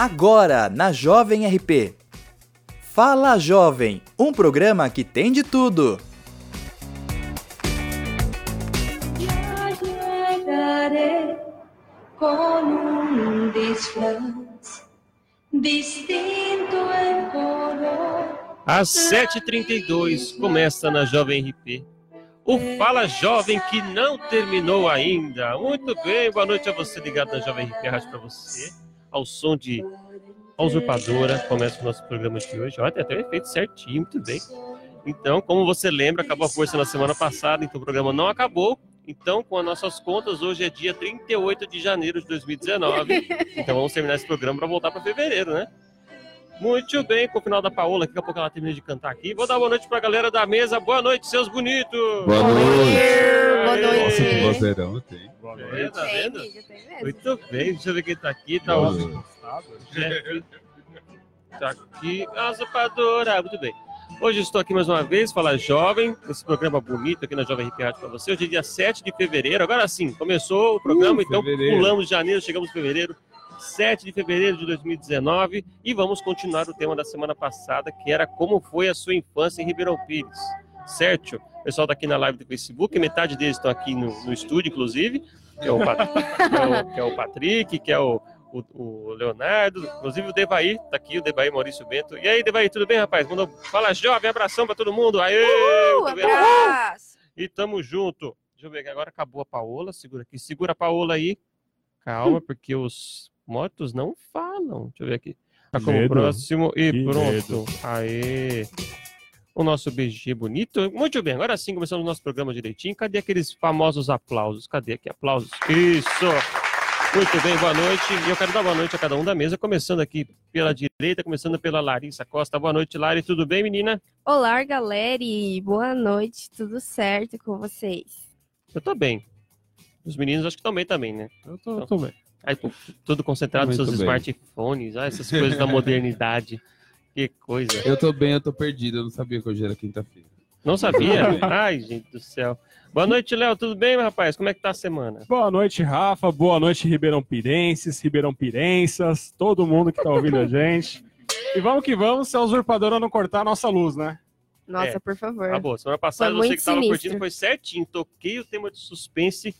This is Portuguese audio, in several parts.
Agora na Jovem RP. Fala Jovem, um programa que tem de tudo. Ya llegaré con un disfraz distinto en color. Às 7h32 começa na Jovem RP. O Fala Jovem que não terminou ainda. Muito bem, boa noite a você ligado na Jovem RP, a rádio para você. Ao som de A Usurpadora, começa o nosso programa de hoje. Olha, tem até um efeito certinho, muito bem. Então, como você lembra, acabou a força na semana passada, então o programa não acabou. Então, com as nossas contas, hoje é dia 38 de janeiro de 2019. Então vamos terminar esse programa para voltar para fevereiro, né? Muito bem, com o final da Paola, daqui a pouco ela termina de cantar aqui. Vou dar boa noite pra galera da mesa. Boa noite, seus bonitos! Boa noite. Boa noite. Nossa, que vozeirão tem. Boa noite. Tá Tem, vendo? amiga, tem mesmo. Muito bem, deixa eu ver quem tá aqui. Tá Boa o. Jeff. Tá aqui. A usurpadora. Muito bem. Hoje estou aqui mais uma vez, Fala Jovem, esse programa bonito aqui na Jovem RP Rádio para você. Hoje é dia 7 de fevereiro. Agora sim, começou o programa, Uh, então fevereiro. pulamos janeiro, chegamos em fevereiro. 7 de fevereiro de 2019 e vamos continuar o tema da semana passada, que era como foi a sua infância em Ribeirão Pires. Certo? O pessoal tá aqui na live do Facebook, metade deles estão aqui no, no estúdio, inclusive, que é o, Pat- que é o- que é o Patrick, que é o, o- o Leonardo, inclusive o Devaí, tá aqui, o Devaí Maurício Bento. E aí, Devaí, tudo bem, rapaz? Mandou, fala jovem, abração pra todo mundo. Aê! Uh, abraço. E tamo junto. Deixa eu ver agora acabou a Paola. Segura aqui. Segura a Paola aí. Calma, porque os mortos não falam. Deixa eu ver aqui. Tá como medo. próximo e Que pronto. medo. Aê. O nosso BG bonito. Muito bem, agora sim começamos o nosso programa direitinho. Cadê aqueles famosos aplausos? Cadê aqui? Aplausos. Isso! Muito bem, boa noite. E eu quero dar boa noite a cada um da mesa, começando aqui pela direita, começando pela Larissa Costa. Boa noite, Lari. Tudo bem, menina? Olá, galera, e boa noite, tudo certo com vocês? Eu tô bem. Os meninos acho que também também, né? Eu tô, tô bem. Tudo concentrado nos seus bem. smartphones, ah, essas coisas da modernidade. Que coisa. Eu tô bem, eu tô perdido. Eu não sabia que hoje era quinta-feira. Não sabia? Ai, gente do céu. Boa noite, Léo. Tudo bem, meu rapaz? Como é que tá a semana? Boa noite, Rafa. Boa noite, Ribeirão Pirenses, Ribeirão Pirensas, todo mundo que tá ouvindo a gente. E vamos que vamos, se a usurpadora não cortar a nossa luz, né? Nossa, É. por favor. Tá bom, semana passada Foi você que tava sinistro. curtindo foi certinho. Toquei o tema de suspense,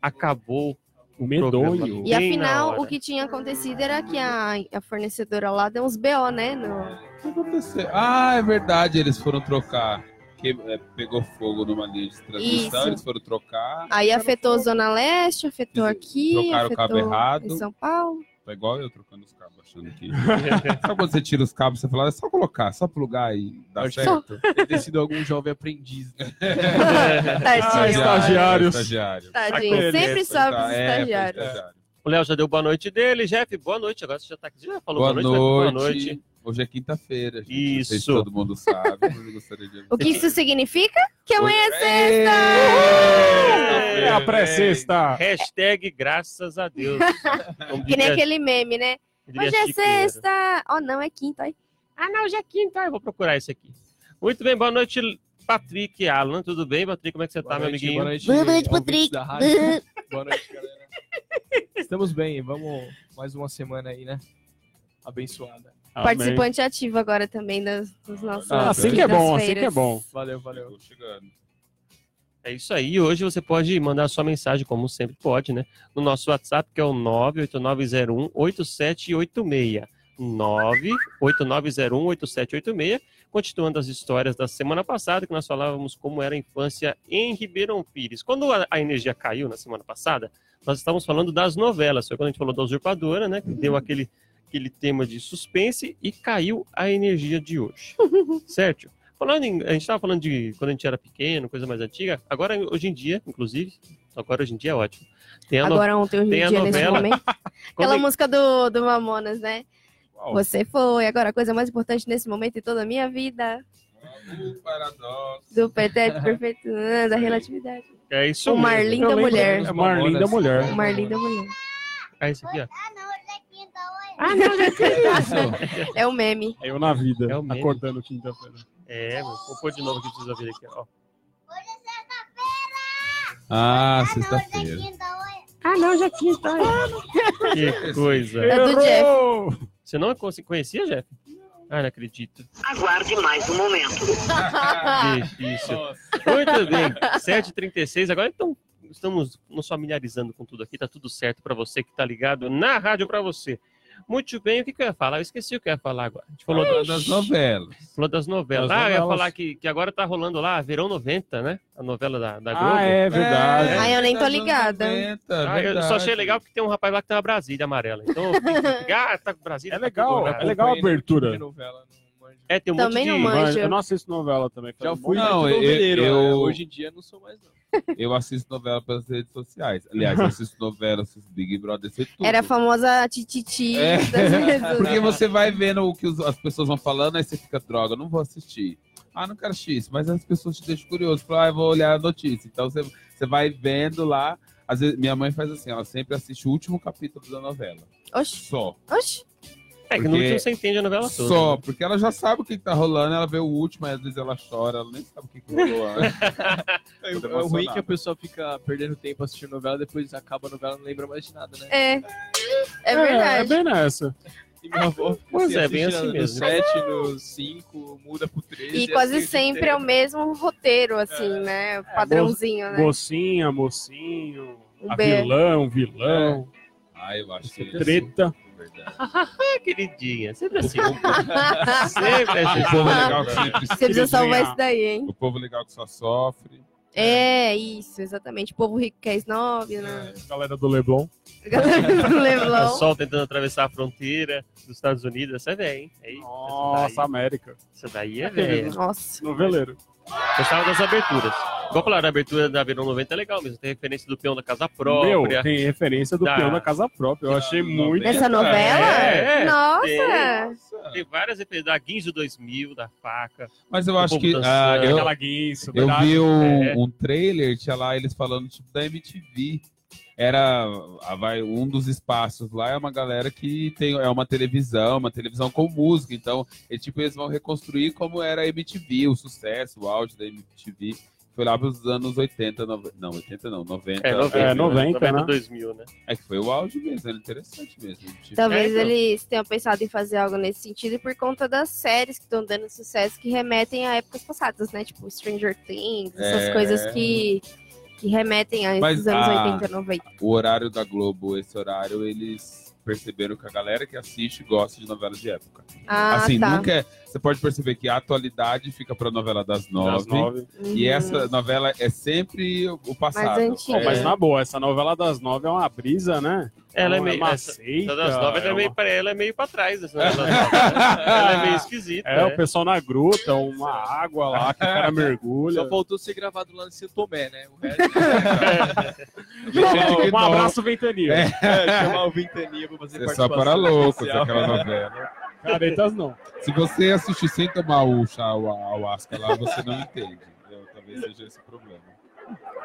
acabou o Medonho. E afinal, o que tinha acontecido era que a, a fornecedora lá deu uns BO, né? no- O que aconteceu? Ah, é verdade, eles foram trocar. Que, é, pegou fogo numa linha de transmissão, Isso. eles foram trocar. Aí afetou Zona Leste, afetou Eles aqui, trocaram o cabo afetou errado. em São Paulo. Tá igual eu trocando os cabos, achando que. Sabe quando você tira os cabos, você fala, é só colocar, só plugar e dá certo? Deve ter sido algum jovem aprendiz. né? Tadinho. estagiários. Estagiário. Tadinho. Sempre sobe os É, foi estagiários. estagiário. O Léo já deu boa noite dele. Jeff, boa noite. Agora você já tá aqui. Já falou Boa, boa, noite. noite, boa noite. Hoje é quinta-feira, gente. Não sei se Isso. todo mundo sabe, mas eu gostaria de O que isso significa? Que amanhã é sexta! É a pré-sexta. Hashtag graças a Deus. Que nem aquele meme, né? Hoje é sexta. Oh, não, é quinta. Aí. Ah, não, hoje é quinta. Eu vou procurar esse aqui. Muito bem, boa noite, Patrick e Alan. Tudo bem, Patrick? Como é que você tá, meu amiguinho? Boa noite, Boa noite, Patrick. Boa noite, galera. Estamos bem, vamos mais uma semana aí, né? Abençoada. Participante ativo agora também das, dos nossos. Ah, assim que é bom, assim que é bom. Valeu, valeu. Chegando. É isso aí. Hoje você pode mandar sua mensagem, como sempre pode, né? No nosso WhatsApp, que é o 989018786. 989018786. Continuando as histórias da semana passada, que nós falávamos como era a infância em Ribeirão Pires. Quando a, a energia caiu na semana passada, nós estávamos falando das novelas. Foi quando a gente falou da usurpadora, né? Que deu aquele, aquele tema de suspense e caiu a energia de hoje. certo? Falando em, a gente estava falando de quando a gente era pequeno, coisa mais antiga. Agora, hoje em dia, inclusive, agora hoje em dia é ótimo. Tem a no- Agora ontem, hoje em dia, nesse novela. momento. Quando Aquela é- música do, do Mamonas, né? Uau. Você foi, agora a coisa mais importante nesse momento em toda a minha vida. O paradoxo. Do pretérito perfeito, ah, da relatividade. É isso O mesmo. Mar linda Eu lembro mulher. É Marlinda Mulher. O Mar linda mulher. É esse aqui, ó. Ah, não, já É o meme. É eu na vida, É o meme. acordando quinta-feira. É, mano. Vou pôr de novo pra vocês ouvirem aqui, ó. Ah, sexta-feira. Ah, não, já quinta. Que coisa. É do Jeff. Você não conhe- conhecia, Jeff? Ah, não acredito. Aguarde mais um momento. Difícil. Muito bem. 7h36. Agora então estamos nos familiarizando com tudo aqui. Tá tudo certo para você que tá ligado na rádio para você. Muito bem. O que, que eu ia falar? Eu esqueci o que eu ia falar agora. A gente falou Falou das, novelas. falou das novelas. Das ah, eu ia novelas. falar que, que agora tá rolando lá Verão 90, né? A novela da, da Globo. Ah, é verdade. Ah, eu nem tô ligada. 90, Ah, eu só achei legal porque tem um rapaz lá que tem uma Brasília amarela. Então ah, tá com Brasília. É tá legal, tudo, é né? legal a abertura. Novela, não manjo. É, tem um Também monte de... não manjo. Eu não assisto novela também. Já fui Não, muito eu- eu- né? Hoje em dia não sou mais não. Eu assisto novela pelas redes sociais. Aliás, eu assisto novela, assisto Big Brother, assisto tudo. Era a famosa tititi É. Porque você vai vendo o que as pessoas vão falando, aí você fica, droga, não vou assistir. Ah, não quero assistir isso, mas as pessoas te deixam curioso. Fala, ah, eu vou olhar a notícia. Então você, você vai vendo lá. Às vezes, minha mãe faz assim, ela sempre assiste o último capítulo da novela. Oxi, Só. oxi. É que no Porque- último você entende a novela toda. Só, né? porque ela já sabe o que, que tá rolando, ela vê o último, aí às vezes ela chora, ela nem sabe o que, que rolou antes. É, é ruim emocionado. que a pessoa fica perdendo tempo assistindo novela, depois acaba a novela e não lembra mais de nada, né? É. É É verdade. bem nessa. E minha avó Pois é, bem assim no mesmo. 7, no 5, muda pro 13. E quase assim o sempre é o mesmo roteiro, assim, né? Padrãozinho, né? Mocinha, mocinho, Um a B. vilão, vilão, Ah, eu acho que treta. Verdade. Ah, queridinha. Sempre assim. sempre assim. O povo legal que sempre Você precisa salvar Queridinha. isso daí, hein? O povo legal que só sofre. É, isso, exatamente. O povo rico quer snob, né? Galera do Leblon. Galera do O Leblon. pessoal tentando atravessar a fronteira dos Estados Unidos. Essa é velha, hein? É isso. Nossa, daí, América. essa daí é velha. Nossa. Noveleiro. Gostava das aberturas. Igual falar, a abertura da Verão 90 é legal mesmo. Tem referência do peão da casa Meu, própria. tem referência do Da- peão da casa própria. Eu achei muito. Nessa novela? É, Nossa! tem. Tem várias referências da Guinzo 2000, da faca. Mas eu acho que dançando. ah, eu, Aquela guinça, eu verdade? vi um, É. um trailer, tinha lá eles falando tipo da MTV. Era ah, vai, um dos espaços lá, é uma galera que tem é uma televisão, uma televisão com música. Então, é, tipo, eles vão reconstruir como era a MTV, o sucesso, o auge da MTV. Foi lá para os anos 80, nove- não, 80 não, 90. É, 90, É, 90, 90 né? 2000, né? É que foi o auge mesmo, era interessante mesmo. MTV. Talvez É, então. eles tenham pensado em fazer algo nesse sentido por conta das séries que estão dando sucesso que remetem a épocas passadas, né? Tipo Stranger Things, essas É. coisas que, que remetem a Mas esses anos a- 80, 90. o horário da Globo, esse horário, eles perceberam que a galera que assiste gosta de novelas de época. Ah, assim, tá. nunca é, você pode perceber que a atualidade fica pra novela das Das nove. nove. E Uhum. essa novela é sempre o passado. Antiga. Ó, mas na boa, essa novela das nove é uma brisa, né? Ela é Uma- meio. essa- essa das nove, ela é, é meio, uma- pra- ela é meio pra trás. Essa novela das nove, né? ela é meio esquisita. É, né? o pessoal na gruta, uma água lá que o cara mergulha. Só faltou ser gravado lá no São Tomé, né? O resto que Um não- abraço, Ventania. é chamar o Ventania pra fazer É só para loucos especial. aquela novela. Caretas não. Se você assistir sem tomar o chá, o ayahuasca lá, você não entende. Eu, talvez seja esse o problema.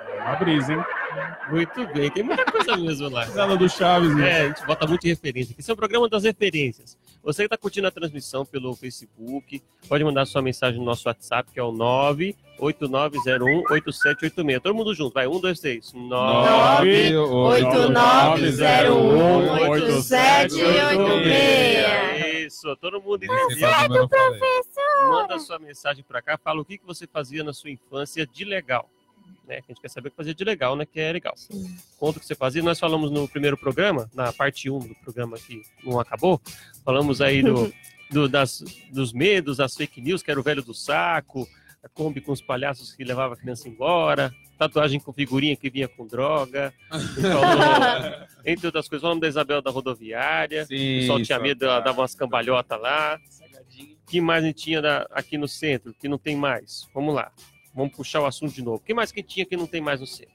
É uma brisa, hein? Muito bem, tem muita coisa mesmo lá. Ela do Chaves, né? É, a gente bota muito referência. Esse é o programa das referências. Você que está curtindo a transmissão pelo Facebook, pode mandar sua mensagem no nosso WhatsApp, que é o 989018786. Todo mundo junto, vai. 1, 2, 3. 989018786 professor. Todo mundo entendeu. Manda professor. Manda sua mensagem para cá. Fala o que, que você fazia na sua infância de legal. Né? Que a gente quer saber o que fazer de legal, né? Que é legal. Sim. Conta o que você fazia. Nós falamos no primeiro programa, na parte 1 do programa que não acabou. Falamos aí do, do das, dos medos, das fake news, que era o velho do saco a Kombi com os palhaços que levava a criança embora, tatuagem com figurinha que vinha com droga, falou, entre outras coisas, falamos da Isabel da rodoviária, o Sim, pessoal tinha só- medo, ela dava umas cambalhotas lá. O que mais a gente tinha da- aqui no centro, que não tem mais? Vamos lá. Vamos puxar o assunto de novo. O que mais que tinha que não tem mais no centro?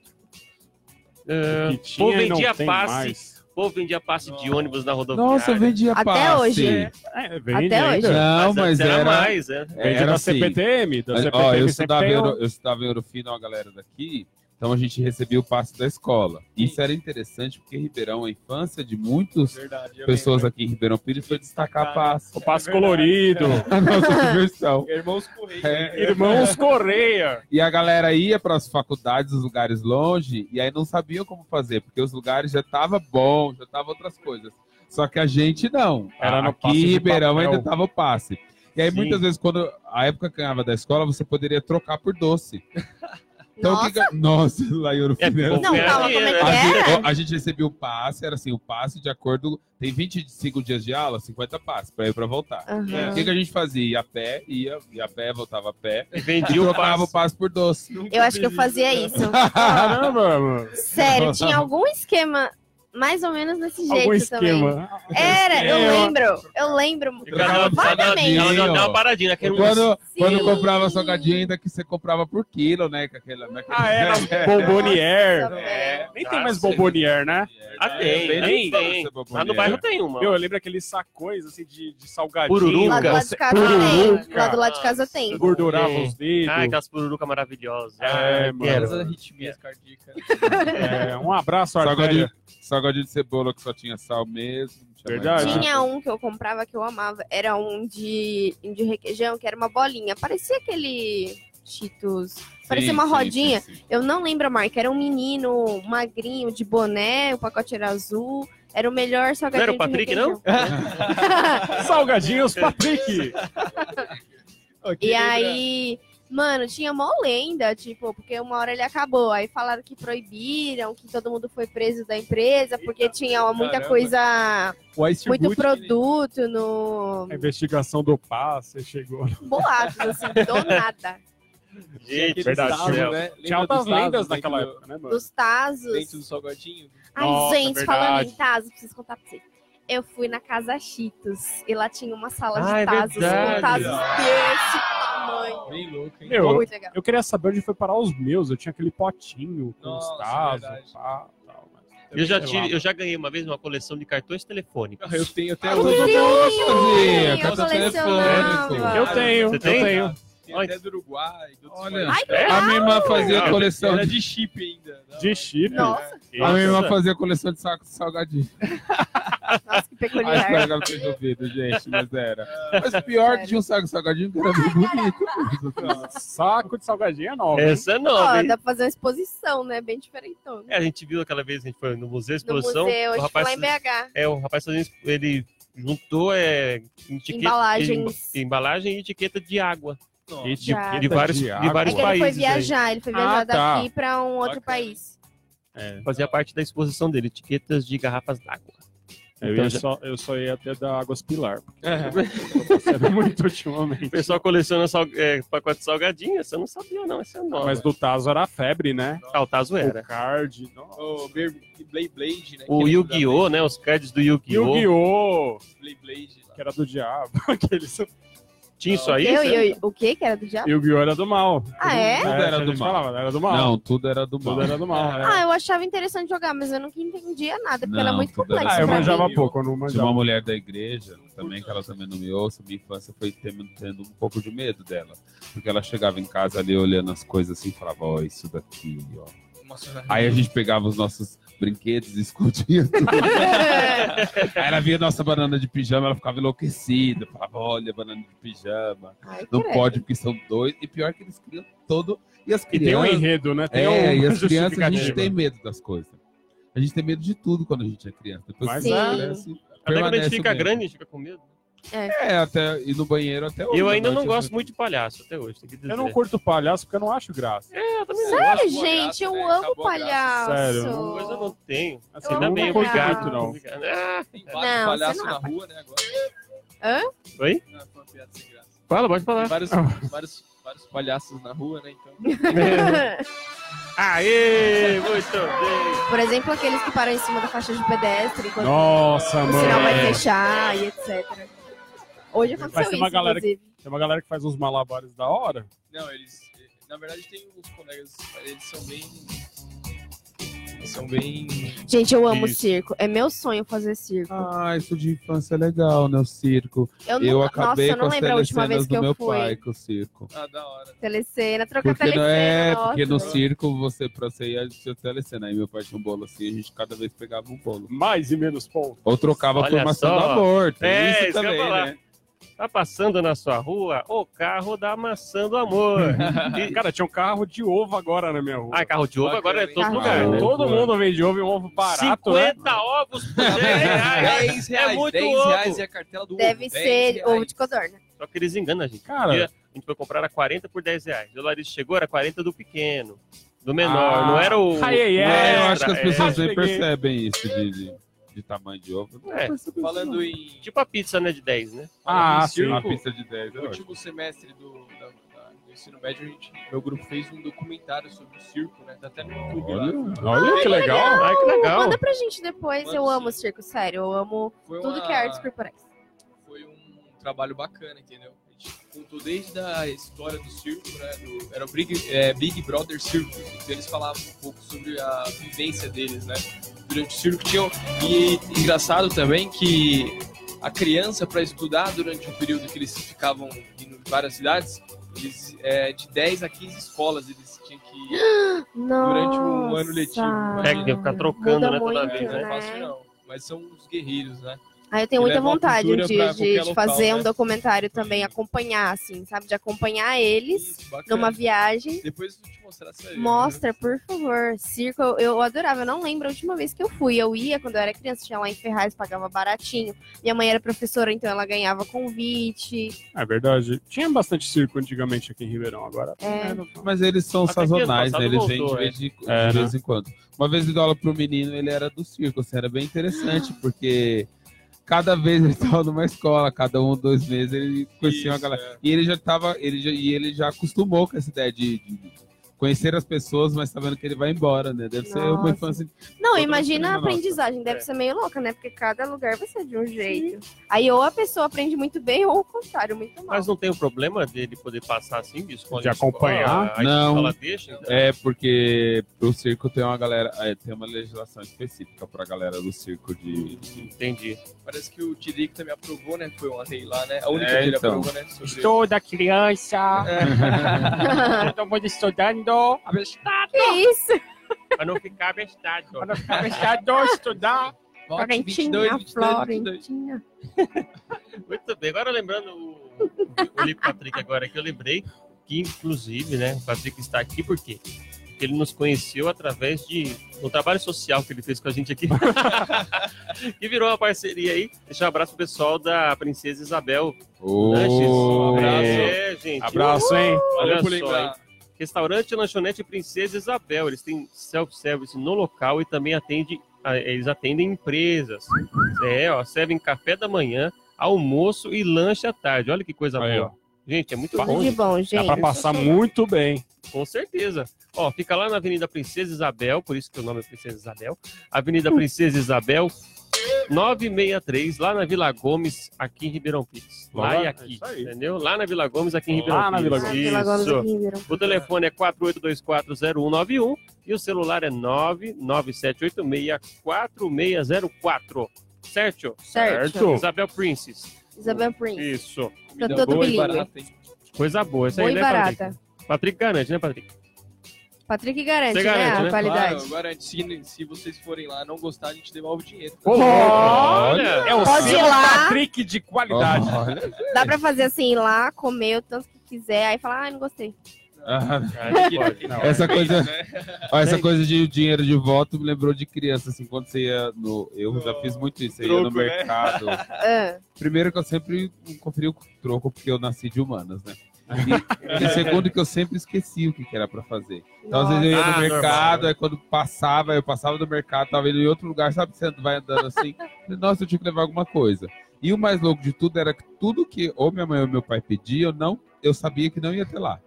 Que o tinha povo e não vendia tem passe. mais. O povo vendia passe de ônibus na rodoviária. Nossa, eu vendia Até passe. hoje. É, vende Até ainda. hoje. Não, mas era, era... mais, é. Vende Era da assim. CPTM. Da Mas, CPTM Ó, eu estudava, um- Euro, eu estudava em Eurofino, a galera daqui, então a gente recebia o passe da escola. Isso era interessante porque Ribeirão, a infância de muitas pessoas aqui em Ribeirão Pires foi destacar passe. O passe É colorido. A nossa diversão. Irmãos Correia. É. Irmãos Correia. E a galera ia para as faculdades, os lugares longe, e aí não sabiam como fazer, porque os lugares já tava bom, já tava outras coisas. Só que a gente não. Era no Aqui passe em Ribeirão ainda tava o passe. E aí, Sim. muitas vezes, quando a época ganhava da escola, você poderia trocar por doce. Então, que Nossa, que- Nossa, lá em Ouro É, Fino bom, não, calma, como é que a, era? gente, a gente recebia o passe, era assim, o passe de acordo. Tem 25 dias de aula, 50 passes pra ir pra voltar. Aham. O que, que a gente fazia? Ia a pé, ia, ia a pé, voltava a pé, E e vendia o trocava o passe. passe por doce. Eu acho que eu fazia isso. Caramba, mano. Sério, tinha algum esquema mais ou menos desse jeito Algum também. esquema. Era, eu lembro, eu lembro. Ela já deu uma paradinha, Quando, quando comprava salgadinho, ainda que você comprava por quilo, né? Com aquela, naquele- Ah, era bombonier. É. Nem tem mais bombonier, né? Ah, tem, Bem tem, tem. bombonier. Lá no bairro tem uma. Meu, eu lembro aqueles sacões assim de, de salgadinho. Pururuca. Lá do lado de casa Pururuca. tem. Lá do lado de casa tem. Gordurava Tem. os dedos. Ah, aquelas pururuca maravilhosas. É, Ah, mano. arritmias cardíacas. É, um abraço, Artélia. Salgadinho de cebola que só tinha sal mesmo. tinha Verdade. Tinha um que eu comprava que eu amava. Era um de, de requeijão, que era uma bolinha. Parecia aquele Cheetos. Parecia Sim, uma rodinha. sim, sim. Eu não lembro a marca. Era um menino magrinho de boné, o pacote era azul. Era o melhor salgadinho Não era o Patrick, não? Salgadinhos Patrick. E aí, mano, tinha mó lenda, tipo, porque uma hora ele acabou. Aí falaram que proibiram, que todo mundo foi preso da empresa, porque tinha muita caramba. coisa, O Ice muito produto no A investigação do passe chegou. boatos, assim, do nada. Gente, Verdade, céu. né? Tinha altas lendas naquela época, né, mano? Dos Tazos. Dentro do salgadinho. Ai, Nossa, gente, verdade. falando em Tazos, preciso contar pra vocês. Eu fui na Casa Cheetos e lá tinha uma sala Ah, de é Tazos verdade. com Tazos desse tamanho. Bem louco, hein? Meu, Muito legal. Eu queria saber onde foi parar os meus. Eu tinha aquele potinho com Nossa, os tazos, pá, tal, mas- Eu já, tive, lá. eu já ganhei uma vez uma coleção de cartões telefônicos. Eu tenho até fazia, eu cartão colecionava. telefônico. Eu tenho, Você eu tenho. Tem até do Uruguai. do Olha. Ai, a minha irmã fazia Legal. coleção Era de... chip ainda. Não. De chip. Nossa, A minha irmã fazia coleção de saco de salgadinho. nossa, que Ah, peculiar. que tenha ouvido, gente, mas era. Mas o pior é que tinha um saco de salgadinho que era bem bonito. Saco de salgadinho é nova. Essa é nova, Ó, dá pra fazer uma exposição, né? Bem diferentona. É, a gente viu aquela vez, a gente foi no Museu No Exposição. museu, o que rapaz, lá em BH. é, o rapaz fazendo, ele juntou é, etiqueta, Embalagens. em- embalagem e etiqueta de água. De. De vários, de de. É vários que ele foi países. aí. viajar, ele foi viajar Ah, tá. daqui pra um outro Bacana. país. É, Fazia parte da exposição dele, etiquetas de garrafas d'água. Eu, Então ia já- só, eu só ia até da Águas Pilar. porque É. eu muito ultimamente. O pessoal coleciona sal, é, pacote salgadinho, eu não sabia, não. Essa é nova. Mas do Tazo era a febre, né? Ah, o Tazo O era. card. nossa. O Blade Blade, né? O que Yu-Gi-Oh, né? Os cards do Yu-Gi-Oh! Yu-Gi-Oh! Blade Blade. Que era do diabo. Aqueles... Tinha isso aí? Eu, eu, o que que era do diabo? Yu-Gi-Oh! era do mal. Ah, é? Tudo era do mal. falava, era do mal. Não, tudo era do mal. Tudo era do mal. é. Ah, eu achava interessante jogar, mas eu nunca entendia nada, porque era Não, muito tudo complexo. era- Ah, eu pra mim. manjava pouco, eu não Tinha uma manjava. mulher da igreja, também, que ela também não me ouça, minha infância foi tendo, tendo um pouco de medo dela. Porque ela chegava em casa ali olhando as coisas assim e falava, ó, isso daqui, ó. Aí a gente pegava os nossos brinquedos e escondia tudo. Aí ela via nossa banana de pijama, ela ficava enlouquecida. Falava, olha, banana de pijama. Ai, Não credo. pode, porque são dois. E pior que eles criam todo. E as E tem um crianças. enredo, né? Tem é, e as crianças, a gente tem medo das coisas. A gente tem medo de tudo quando a gente é criança. Depois Mas que é. cresce, Até quando a permanece gente fica grande, a gente fica com medo. É, até ir no banheiro até hoje. Eu ainda não noite, gosto eu- muito de palhaço até hoje, tem que dizer. Eu não curto palhaço porque eu não acho graça. É, eu também não. Sério, a gente, graça, eu né? amo Acabou palhaço. Sério, coisa eu não tenho. Assim, Eu ainda amo bem, obrigado. Não. Ah, Tem Não, vários palhaços não na rua, né? Agora. Oi? Não, foi uma piada sem graça. Fala, pode Tem falar. vários, vários, vários palhaços na rua, né? Então. Aê, muito bem. Por exemplo, aqueles que param em cima da faixa de pedestre Nossa, o mano. sinal vai É. fechar e etc. Hoje aconteceu Mas tem isso, uma galera inclusive. Tem uma galera que faz uns malabares da hora. Não, eles. Na verdade, tem uns colegas. Eles são bem. São bem. Gente, eu amo Isso. circo. É meu sonho fazer circo. Ah, isso de infância é legal, né? O circo. eu Eu nunca- acabei Nossa, eu com não as lembro a última vez que do meu eu fui. pai com o circo. Ah, da hora. Telecena, trocar Porque não telecena. é, nossa. porque no circo você pra você ia tinha telecena. Aí meu pai tinha um bolo assim, a gente cada vez pegava um bolo. Mais e menos pontos. Ou trocava a Olha formação só. do amor. É, isso isso que eu também, falar. né? Tá passando na sua rua o carro da maçã do amor. E- Cara, tinha um carro de ovo agora na minha rua. Ah, carro de ovo agora é todo lugar, né? Todo mundo vende ovo e um ovo barato, né? 50 ovos por 10 reais. 10 reais, É muito 10 ovo. reais é a cartela do Deve ovo. 10 ser reais. ovo de codorna. Só que eles enganam a gente. Cara. Um dia a gente foi comprar a 40 por 10 reais. O Larissa chegou, era 40 do pequeno. Do menor, Ah. não era o. Ai, ai, não ai, É, eu acho que as é. pessoas nem Peguei. percebem isso de, de, tamanho de ovo. Não É, Falando em Tipo a pizza, né, de 10, né? Ah, sim. Uma pista de 10. no é ótimo. último semestre do, da- da- do ensino médio, a gente, meu grupo fez um documentário sobre o circo, né? Tá até no YouTube lá. Olha, Olha que legal. Ai, que legal. Manda pra gente depois. Manda eu amo sim. circo, sério. Eu amo Foi tudo uma- que é artes corporais. Foi um trabalho bacana, entendeu? Contou desde a história do circo, né? do- era o Big, é, Big Brother Circus. Então eles falavam um pouco sobre a vivência deles, né? Durante o circo tinham. E engraçado também que a criança, para estudar durante o período que eles ficavam em várias cidades, eles, é, de 10 a 15 escolas eles tinham que ir durante um ano letivo. É, que ia ficar trocando, Muda né, toda muito, vez, Não é né? fácil, não. Mas são os guerreiros, né? Aí eu tenho muita vontade de, de- de local, fazer um né? documentário também, acompanhar, assim, sabe? De acompanhar eles Isso, numa viagem. Depois eu te mostrar essa aí. Mostra, por favor. Circo, eu, eu adorava. Eu não lembro a última vez que eu fui. Eu ia quando eu era criança, tinha lá em Ferraz, pagava baratinho. Minha mãe era professora, então ela ganhava convite. É verdade. Tinha bastante circo antigamente aqui em Ribeirão. Agora É. Mas eles são Até sazonais, né? Eles vêm de vez, de, de É, né? vez em quando. Uma vez eu dei aula pro menino, ele era do circo, assim, era bem interessante, porque cada vez ele estava numa escola, cada um, dois meses, ele conhecia uma Isso, galera. é. E ele já tava, ele já, e ele já acostumou com essa ideia de, de conhecer as pessoas, mas sabendo que ele vai embora, né? Deve ser uma Nossa. infância. Não, Toda imagina a nossa. aprendizagem. Deve É. ser meio louca, né? Porque cada lugar vai ser de um jeito. Aí ou a pessoa aprende muito bem, ou o contrário, muito mal. Mas não tem o problema dele poder passar assim de escola De escola? acompanhar? A Não. escola deixa? então? É, porque pro circo tem uma galera, é, tem uma legislação específica pra galera do circo de. Entendi. Parece que o Tirico também aprovou, né? Foi ontem lá, né? A única É, que ele então. aprovou, né? Sobre... Estuda, criança. Todo mundo estudando. Que isso? Pra não ficar bestado. Quando ficar fechado, estudar. Vote Florentinha, 22, 22, 22. Florentinha. Muito bem. Agora lembrando o, o Lico Patrick agora que eu lembrei que, inclusive, né, o Patrick está aqui por quê? Porque ele nos conheceu através de um trabalho social que ele fez com a gente aqui. e virou uma parceria aí. Deixa um abraço pro pessoal da Princesa Isabel Lanches. Um abraço. é. É, gente. Abraço, hein? Olha Valeu por só, lembrar. hein? Restaurante Lanchonete Princesa Isabel. Eles têm self-service no local e também atende, a- eles atendem empresas. É, ó, servem café da manhã, almoço e lanche à tarde. Olha que coisa Aí, boa. Gente, é muito Tudo bom. de gente. bom, Dá gente. pra passar muito bem. Com certeza. Ó, fica lá na Avenida Princesa Isabel, por isso que o nome é Princesa Isabel. Avenida Princesa Isabel, 963, lá na Vila Gomes, aqui em Ribeirão Pires. Lá Lá, e é aqui, isso aí. entendeu? Lá na Vila Gomes, aqui em Lá Ribeirão na Pires. Vila Gomes. Ah, Vila Gomes Isso. aqui em Ribeirão. O telefone é 48240191 e o celular é 997864604. Certo? Certo. Isabel Princess. Isabel Prince. Isso. Tá Comida todo boa bilíngue. barata? Coisa boa. Isso Boa aí, e né, barata. Patrick? Patrick garante, né, Patrick? Patrick garante, Você né? garante, A né? qualidade. Claro, agora, se, se vocês forem lá não gostar, a gente devolve o dinheiro. Olha! É o Pode ir lá. Patrick de qualidade. Olha. Dá pra fazer assim, ir lá, comer o tanto que quiser, aí falar, ai, não gostei. Ah, Ah, Essa coisa, né? ó, essa coisa de dinheiro de voto me lembrou de criança, assim, quando você ia no. Eu já fiz muito isso, eu ia no né? mercado. Ah, Primeiro que eu sempre conferia o troco, porque eu nasci de humanas, né? E, e segundo que eu sempre esqueci o que, que era pra fazer. Então, às vezes eu ia Ah, no mercado, normal, né? aí quando passava, eu passava do mercado, tava indo em outro lugar, sabe? Você vai andando assim, nossa, eu tinha que levar alguma coisa. E o mais louco de tudo era que tudo que ou minha mãe ou meu pai pediam, eu não, eu sabia que não ia ter lá.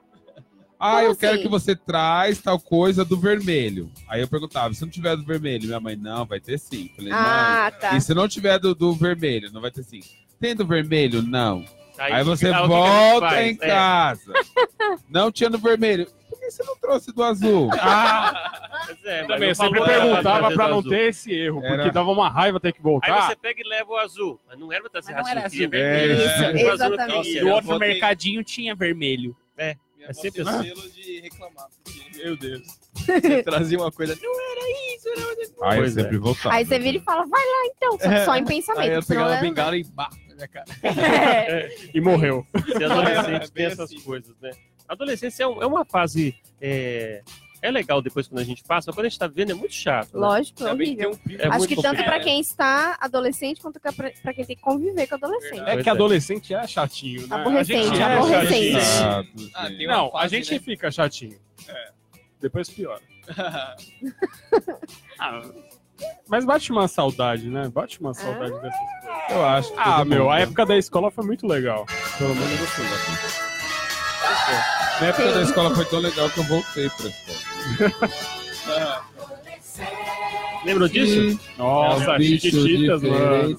Ah, Como eu quero assim? que você traz tal coisa do vermelho. Aí eu perguntava, se não tiver do vermelho, minha mãe, não, vai ter sim. Falei, mãe, ah, tá. e se não tiver do, do vermelho, não vai ter sim. Tem do vermelho? Não. Aí, você ah, o que que a gente volta em É. casa. Não tinha no vermelho. Por que você não trouxe do azul? Ah, é, Também, não eu sempre perguntava pra não azul. ter esse erro, Era- porque dava uma raiva ter que Aí voltar. você pega e leva o azul. Mas não era pra ter Mas não era azul. O azul não exatamente. E o outro Botei- mercadinho tinha vermelho. Minha É sempre assim. selo de reclamar. Porque, meu Deus. Você trazia uma coisa. Não, Aí eu é. sempre voltava. Aí você vira e fala, vai lá então, só, só em pensamento. aí eu pegava a leva- bengala e bah. minha cara. E morreu. Ser adolescente É, tem bem essas assim. coisas, né? A adolescência é, um- é uma fase. É, é legal depois quando a gente passa, mas quando a gente tá vivendo é muito chato. né? Lógico, é horrível. um. É Acho que tanto pra quem está adolescente quanto pra pra quem tem que conviver com adolescente. É que é. adolescente é chatinho, né? Aborrecente, a gente é aborrecente. chatinho. Exato, Ah, Não, a fase, gente né? fica chatinho. Depois piora. Ah, mas bate uma saudade, né? Bate uma saudade dessas coisas. Eu acho que Ah, meu, mundo- a época da escola foi muito legal. Pelo menos eu gostei. Na época da escola foi tão legal que eu voltei pra escola. Lembram disso? Nossa, É um chiquititas, mano.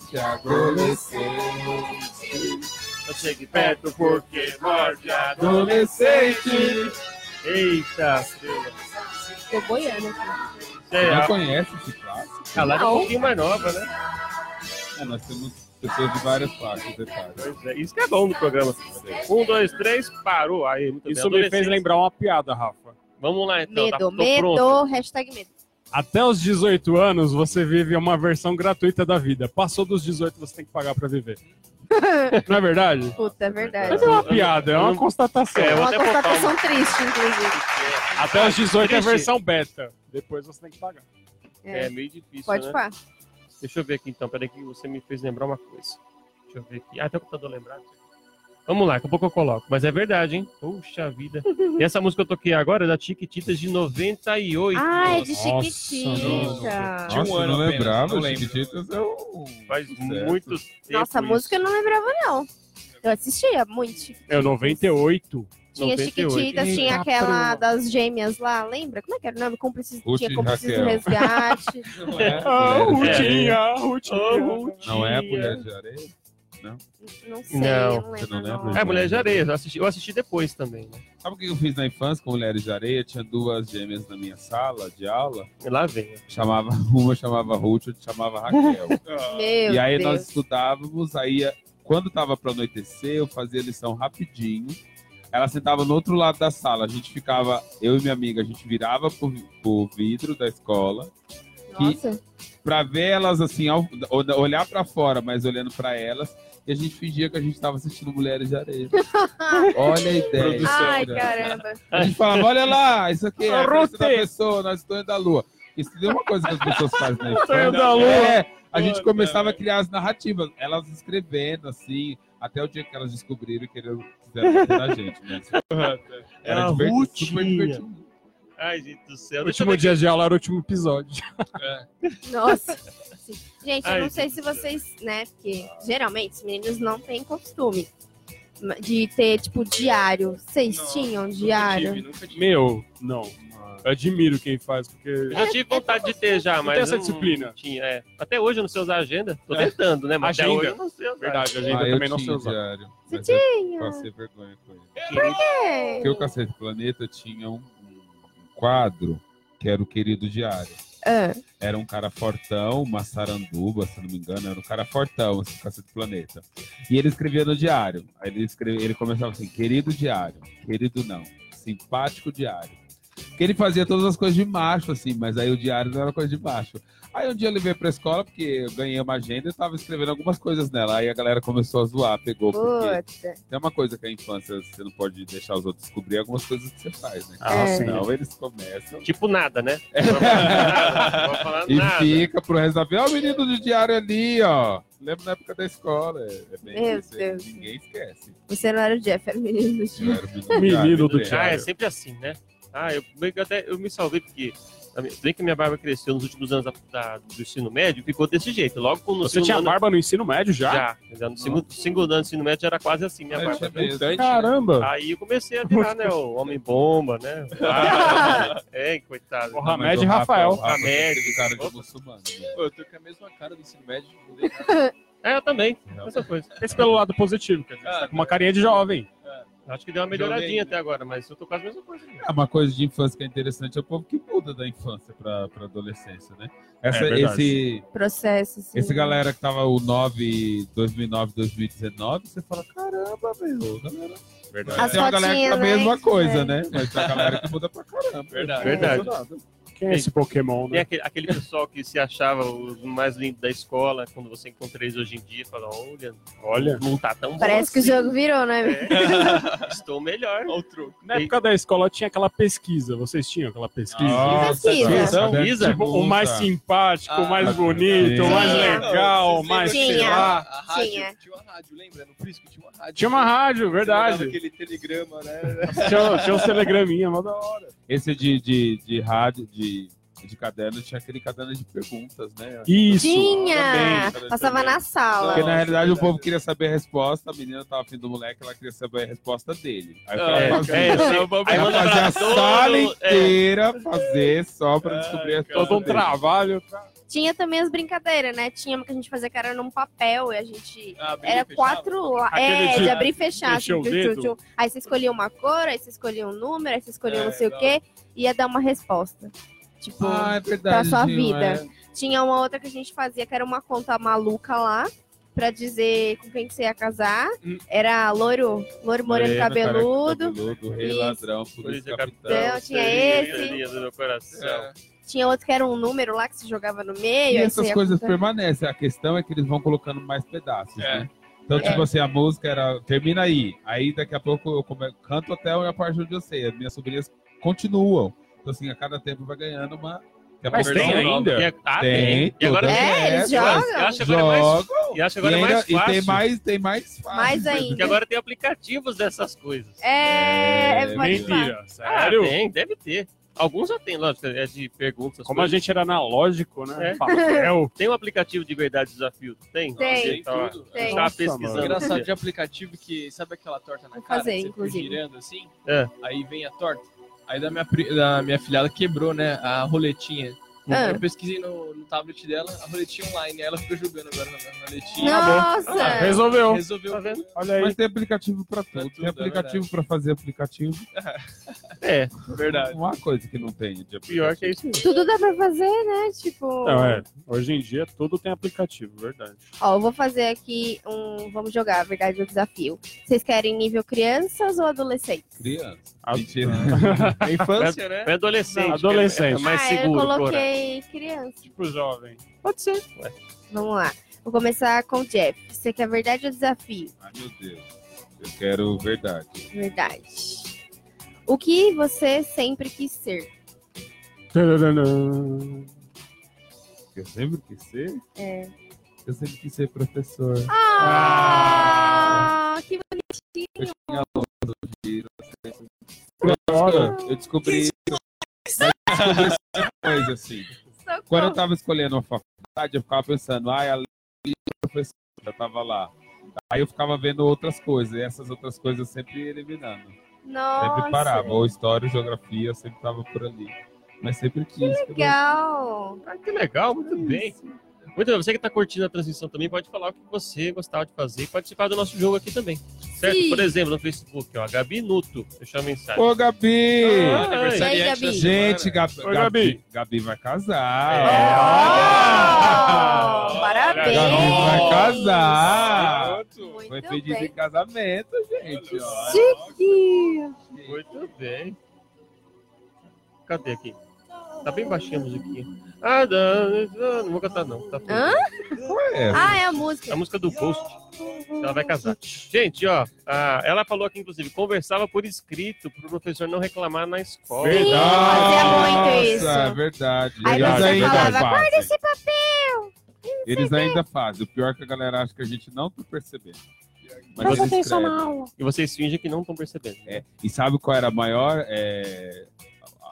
Eu cheguei perto porque morde Adolescente. Eita, Tô boiando aqui. Você não é, conhece esse clássico? a Lara é um pouquinho mais nova, né? É, nós temos pessoas de várias faixas etárias. Pois é, Isso que é bom no programa. Um, dois, três, parou. Aí, muito Isso bem. me fez lembrar uma piada, Rafa. Vamos lá, então. tá, Medo, tô medo, pronto. hashtag medo. Até os 18 anos, você vive uma versão gratuita da vida. Passou dos 18, você tem que pagar pra viver. Não é verdade? Puta, é verdade. Mas é uma piada, é uma constatação. É, É uma constatação triste, inclusive. Até os 18 é a versão beta. Depois você tem que pagar. É meio difícil, Pode né? Deixa eu ver aqui então. Peraí que você me fez lembrar uma coisa. Deixa eu ver aqui. Ah, até o computador lembrado. Vamos lá, daqui a pouco eu coloco. Mas é verdade, hein? Puxa vida. E essa música que eu toquei agora é da Chiquititas de 98. Ah, é de Nossa, Chiquitita. Tinha um ano não lembrava. não lembro. Chiquititas é um Faz muito tempo. Nossa, a isso. música eu não lembrava, não. Eu assistia muito Chiquititas. É o 98. Tinha 98. Chiquititas, tinha Eita, aquela prima. das gêmeas lá, lembra? Como é que era o nome? Cúmplices, Ruth tinha e cúmplices do resgate. Não é? Ah, de Rutinha, Ô, Rutinha. Rutinha. Não é a Mulher de Areia? Não sei, Não, eu não lembro. não? É, Mulher de Areia. Eu assisti, eu assisti depois também, né? Sabe o que eu fiz na infância com Mulheres de Areia? Tinha duas gêmeas na minha sala de aula. E lá vem. Chamava, uma chamava Ruth, outra chamava Raquel. Meu e aí Deus. nós estudávamos, aí quando tava para anoitecer, eu fazia a lição rapidinho. Ela sentava no outro lado da sala, a gente ficava, eu e minha amiga, a gente virava pro, pro vidro da escola Nossa, pra ver elas assim, ao- olhar pra fora, mas olhando pra elas, e a gente fingia que a gente tava assistindo Mulheres de Areia. Olha a ideia. Produção. ai né? caramba. A gente falava, olha lá, isso aqui é a da pessoa, nós estamos da lua. Isso é uma coisa que as pessoas fazem na. Sonho da lua. É, a gente começava a criar as narrativas, elas escrevendo, assim, até o dia que elas descobriram que eles quiseram bater na gente, né? Era a divertido, super divertido. Ai, gente do céu. Eu último dia de aula era o último episódio. Nossa. Sim. Gente, eu Ai, não sei se vocês, né, porque geralmente os meninos não têm costume de ter, tipo, diário. Vocês Não, tinham nunca diário? tive, nunca tive. Meu, não. Eu admiro quem faz, porque. Eu já tive vontade de ter já, mas tem essa eu não disciplina. Tinha, é. Até hoje eu não sei usar agenda. Tô É. tentando, né? Mas até Agenda. hoje eu não sei usar. Verdade, a gente Ah, eu também não sei usar. diário. Você eu tinha? Passei vergonha com ele. É. Porque o Cacete Planeta tinha um quadro que era o Querido Diário. Ah, Era um cara fortão, uma saranduba, se não me engano, era um cara fortão, esse Cacete Planeta. E ele escrevia no diário. Aí ele, escrevia, ele começava assim, querido diário, querido não, simpático diário. Ele fazia todas as coisas de macho, assim, mas aí o diário não era coisa de macho. Aí um dia eu levei pra escola, porque eu ganhei uma agenda e tava escrevendo algumas coisas nela. Aí a galera começou a zoar, pegou, porque tem uma coisa que a infância você não pode deixar os outros descobrir algumas coisas que você faz, né? Ah, É. sim. Senão eles começam Tipo nada, né? Não vou falar nada. Não vou falar e nada. fica pro resto da vida. Ó, o menino do diário ali, ó. Lembro na época da escola. É, é bem Meu isso, Deus. Ninguém esquece. Você não era o Jeff, era o menino do Eu dia. era o menino Menino do né? diário. Ah, é sempre assim, né? Ah, eu, que eu até eu me salvei porque a bem que minha barba cresceu nos últimos anos da, da- do ensino médio, ficou desse jeito. Logo no Você tinha ano- barba no ensino médio já? Já. já no segundo, segundo ano do ensino médio era quase assim, minha É, barba. Mutante, né? Caramba! Aí eu comecei a virar, né, o homem-bomba, né? Ah, é, coitado. O Não, mas Hamed o e Rafael. O cara de muçulmano. né? Pô, eu tô com a mesma cara do ensino médio. É, eu também. Essa coisa. Esse pelo lado positivo, quer dizer, você tá com uma carinha de jovem. Acho que deu uma melhoradinha Jovem. até agora, mas eu tô quase a mesma coisa. né? É uma coisa de infância que é interessante, é o povo que muda da infância pra, pra adolescência, né? Essa, É esse, Processo, assim. esse galera que tava o 9, 2009, 2019, você fala, caramba, meu, galera. Verdade. As Tem uma galera que tá a fotinhas, né? mesma coisa, É. né? Mas tem a galera que muda pra caramba. Verdade. Verdade. Quem é esse Pokémon, Tem né? aquele, aquele pessoal que se achava o mais lindo da escola, quando você encontra eles hoje em dia, fala, olha, Olha. não tá tão bom Parece que o assim. jogo virou, né? É. Estou melhor. Outro. Na época da escola tinha aquela pesquisa. Vocês tinham aquela pesquisa? Nossa, Pesquisa. Pesquisa? Tipo, o mais simpático, o Ah, mais bonito, o mais legal, o mais Tinha. sei lá. A rádio, Tinha. tinha uma rádio, lembra? No Prisco tinha uma rádio. Tinha uma rádio, verdade. Aquele telegrama, né? Tinha, tinha uns telegraminha, mó da hora. Esse de, de, de rádio, de, de caderno, tinha aquele caderno de perguntas, né? Isso. Tinha! também, Passava também. na sala. Porque na realidade o povo queria saber a resposta, a menina tava afim do moleque, ela queria saber a resposta dele. Aí Ah, ela É, fazia, é, Aí o ela fazia a todo- sala é. inteira fazer só pra descobrir a resposta Todo um dele. trabalho. Tinha também as brincadeiras, né? Tinha uma que a gente fazia que era num papel e a gente. Ah, Era quatro. lá- Aquele É, de de abrir e fechar. o assim, tchu, dedo. tchu, tchu. Aí você escolhia uma cor, aí você escolhia um número, aí você escolhia É, não sei o da quê, e ia dar uma resposta. Tipo, Ah, é verdade. pra sua vida. é. tinha uma outra que a gente fazia que era uma conta maluca lá. Pra dizer com quem que você ia casar. Hum. Era loiro, loiro moreno Moreno, cabeludo. cabeludo, rei ladrão, polícia capitão. Então, tinha esse. a linha do meu coração. É. Tinha outro que era um número lá que se jogava no meio. E essas coisas contando. permanecem. A questão é que eles vão colocando mais pedaços, É. né? Então, É. tipo assim, a música era termina aí. Aí daqui a pouco eu come- canto até a parte onde eu sei. As minhas sobrinhas continuam. Então, assim, a cada tempo vai ganhando uma. que é uma Mas tem ainda? E é- ah, Tem, tem. E agora É, eles jogam. Eu acho agora é mais, e acho que E, agora é ainda- mais e fácil. tem mais, tem mais fácil. Mais ainda. Porque agora tem aplicativos dessas coisas. É, É, pode falar. Mentira, Ah, sério? tem, deve ter. Alguns já tem, lógico, é de perguntas. Como a gente era analógico, né? É. Papel. Tem um aplicativo de verdade desafio? Tem? Tem. Tudo. Tem. Nossa, pesquisando. mano. Engraçado de aplicativo que sabe aquela torta na Vou cara? fazer, inclusive. girando assim, É. aí vem a torta. Aí da minha, da minha filhada quebrou, né? A roletinha. Ah. Eu pesquisei no, no tablet dela, a roletinha online. Ela fica jogando agora na na roletinha. Nossa! Resolveu. Resolveu. Tá vendo? Olha aí. Mas tem aplicativo pra tudo. tudo, tem é aplicativo pra fazer aplicativo. É, Verdade. Uma coisa que não tem de aplicativo. pior que é isso. mesmo. Tudo dá pra fazer, né? Tipo. Não, é. Hoje em dia tudo tem aplicativo, verdade. Ó, eu vou fazer aqui um. Vamos jogar, a verdade ou desafio. Vocês querem nível crianças ou adolescentes? Criança. Ah. Mentira. É infância, né? É adolescente. Adolescente. É mais ah, seguro. eu porra. Criança. Tipo jovem. Pode ser. Vamos lá. Vou começar com o Jeff. Você quer verdade ou desafio? Ai, meu Deus. Eu quero verdade. Verdade. O que você sempre quis ser? Eu sempre quis ser? É. Eu sempre quis ser professor. Ah, que bonitinho. Eu tinha aluno de. Eu descobri isso. Mas descobri coisa assim. Socorro. Quando eu tava escolhendo uma faculdade, eu ficava pensando, ai, a professora eu tava lá. Aí eu ficava vendo outras coisas, e essas outras coisas eu sempre eliminando. Nossa. Sempre parava. Ou história, geografia, eu sempre tava por ali. Mas sempre quis. Legal. Ah, que legal, muito bem. Muito bem. Você que está curtindo a transmissão também, pode falar o que você gostava de fazer e participar do nosso jogo aqui também. Certo? Sim. Por exemplo, no Facebook, ó, Gabi Nuto, deixou a mensagem. Ô, Gabi! Ah, E aí, Gabi? Gente. Gabi, Oi, Gabi, Gabi. Vai casar. Oh, parabéns. Gabi vai casar. Muito Foi pedido bem. em casamento, gente. Chique. Muito bem. Cadê aqui? Tá bem baixinha a musiquinha. Ah, não, não vou cantar não. Tá. Hã? É, Ah, é a música. A música do Ghost. Ela vai casar. Gente, ó, ah, ela falou aqui, inclusive, conversava por escrito pro professor não reclamar na escola. Sim. fazia muito isso. Nossa, é verdade. Aí Eles você ainda falava, fazem. esse papel. Eles ainda fazem. O pior é que a galera acha que a gente não tá percebendo. Mas escrevem. E vocês fingem que não estão percebendo. É, e sabe qual era a maior é,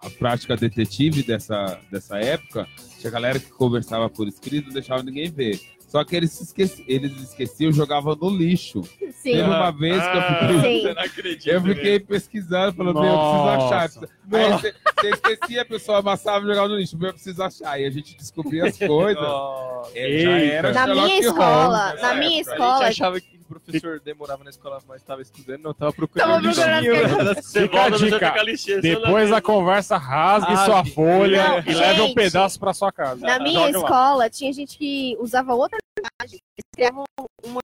a a prática detetive dessa, dessa época? Tinha galera que conversava por escrito não deixava ninguém ver. Só que eles, esqueci, eles esqueciam jogavam no lixo. Sim. Teve uma vez que eu fiquei. Você não acredita. eu fiquei pesquisando, falando, meu, eu preciso achar. Nossa. Aí você, você esquecia, a pessoa amassava e jogava no lixo. Meu, eu preciso achar. E a gente descobria as coisas. Nossa. É, já era Na minha escola, Holmes na nessa minha época. A escola, gente achava que professor demorava na escola, mas estava estudando, não estava procurando Tava procurando Você Fica a volta no dica. Lixeira, Depois da conversa, rasgue Rasgue. sua folha Não, e leve um gente. pedaço pra sua casa. na minha Joga lá. escola, tinha gente que usava outra linguagem. Eles criavam uma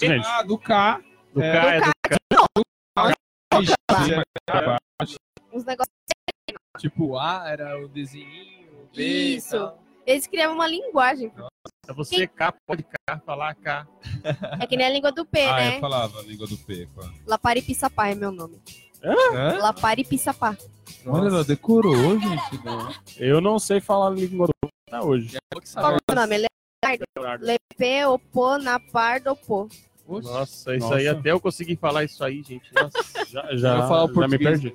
Gente, Ah, do K. Do É, K, é do uns negócios. Tipo, o A era o desenho, B Isso. tal. Eles criavam uma linguagem. É você K, pode K, falar K. É que nem a língua do P, ah, né? eu falava a língua do P. pô. Laparipissapá é meu nome. Hã? Laparipissapá. Olha, ela decorou, gente. Não. Eu não sei falar a língua do até hoje. Qual é o nome? Leonardo. Lepê, opô, napar, dopô. Nossa, isso Nossa. aí até eu consegui falar isso aí, gente. Nossa. Já, já, Eu falo já me perdi.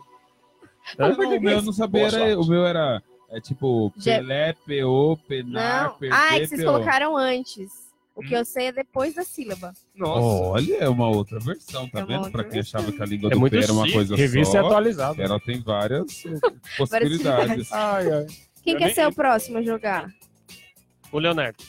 Não, o meu eu não sabia, era, o meu era é tipo Pelé, PO, Penar, Não. Perder, Ah, é que vocês PO. colocaram antes. O Hum. que eu sei é depois da sílaba. Nossa. Olha, é uma outra versão, tá É uma vendo? outra Pra quem achava que a língua É do muito P era uma chique. coisa Revista só, é atualizada. ela tem várias uh, possibilidades. Ai, ai. Quem Eu quer nem- ser o próximo a jogar? O Leonardo.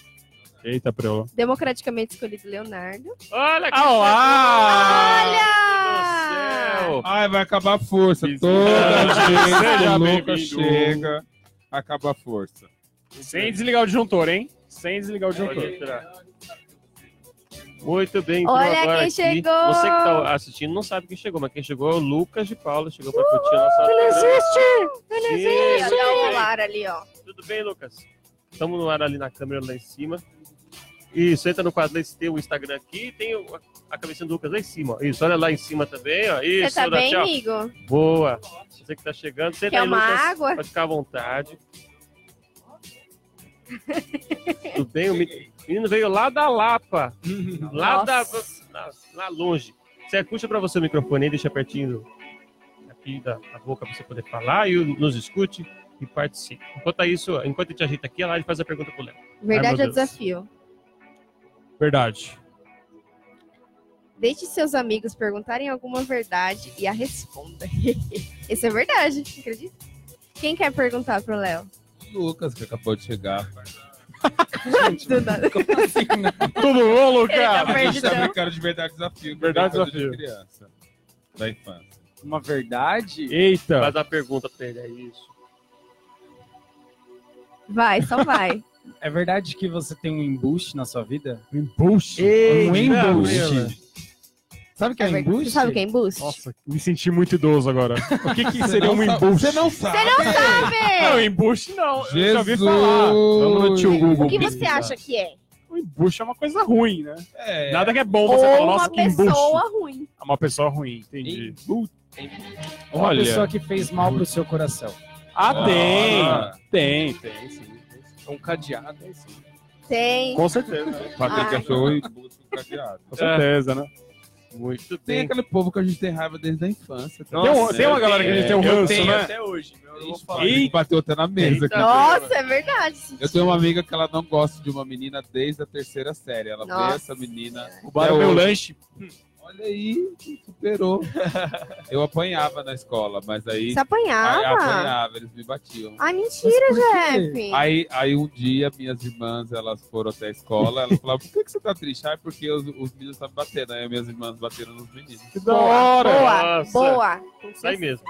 Eita, Preula. Democraticamente escolhido Leonardo. Olha que Ah, Olha! céu! Ai, vai acabar a força. Toda vez que Seja o Lucas bem-vindo. chega, acaba a força. Sem desligar o disjuntor, hein? Sem desligar o disjuntor. Muito bem, Olha agora quem aqui. chegou! Você que tá assistindo não sabe quem chegou, mas quem chegou é o Lucas de Paula. Chegou pra curtir a nossa Ele existe! Ele existe! Olha o. Lara ali, ó. Tudo bem, Lucas? Estamos no ar ali na câmera lá em cima. Isso, entra no quadro tem o Instagram aqui, tem o- a cabeça do Lucas lá em cima. ó. Isso, olha lá em cima também, ó. Isso, Você tá bem, tchau. amigo? Boa. Você que tá chegando, senta Quer aí, uma Lucas. água? Pode ficar à vontade. Tudo bem? O me- menino veio lá da Lapa. Lá da. Lá, lá longe. Você puxa pra você o microfone aí, deixa pertinho aqui da, da boca pra você poder falar e nos escute e participe. Enquanto isso, enquanto a gente ajeita aqui, ela ele faz a pergunta pro Léo. Verdade ou Deus. desafio? Verdade. Deixe seus amigos perguntarem alguma verdade e a responda. Isso é verdade, acredita? Quem quer perguntar pro Léo? O Lucas, que acabou de chegar. Do nada. Tudo bom, Ele tá Lucas? A gente tá brincando de verdade desafio. Verdade é coisa de desafio. criança. Da infância. Uma verdade? Eita. Faz uma pergunta pra ele, é isso. Vai, só vai. É verdade que você tem um embuste na sua vida? Embuste. um embuste. Sabe o que é, É verdade. embuste? Você sabe o que é embuste? Nossa, me senti muito idoso agora. O que, que Você seria não um sabe- embuste? Você não sabe. Não, embuste não. Eu já ouvi Jesus. falar. Vamos no tio Google. O que você pesquisar. acha que é? O embuste é uma coisa ruim, né? É. Nada que é bom você falar, nossa, uma que embuste. pessoa ruim. É uma pessoa ruim, entendi. Uma Olha. pessoa que fez mal pro seu coração. Ah, tem. Ah. Tem, tem, sim. Um cadeado. Tem. Com certeza. Patrick Ah. achou embuste com cadeado. Com certeza, né? Muito Tem bem. aquele povo que a gente tem raiva desde a infância. tá? Tem, um- tem uma galera que a gente tem um eu ranço, tenho né? até hoje. meu, eu não vou falar. A gente bateu até na mesa. Eita. aqui. Nossa, é verdade. Eu tenho uma amiga que ela não gosta de uma menina desde a terceira série. Ela vê Nossa. essa menina. Roubaram até meu hoje. lanche. Olha aí, superou. Eu apanhava na escola, mas aí. Você aí apanhava? apanhava, eles me batiam. Ai, mentira, Jeff. Aí, aí um dia minhas irmãs elas foram até a escola, elas falaram, por que, que você tá triste? Ah, é porque os, os meninos estavam batendo. Aí minhas irmãs bateram nos meninos. Que da hora. Boa, Nossa. boa. Isso aí mesmo.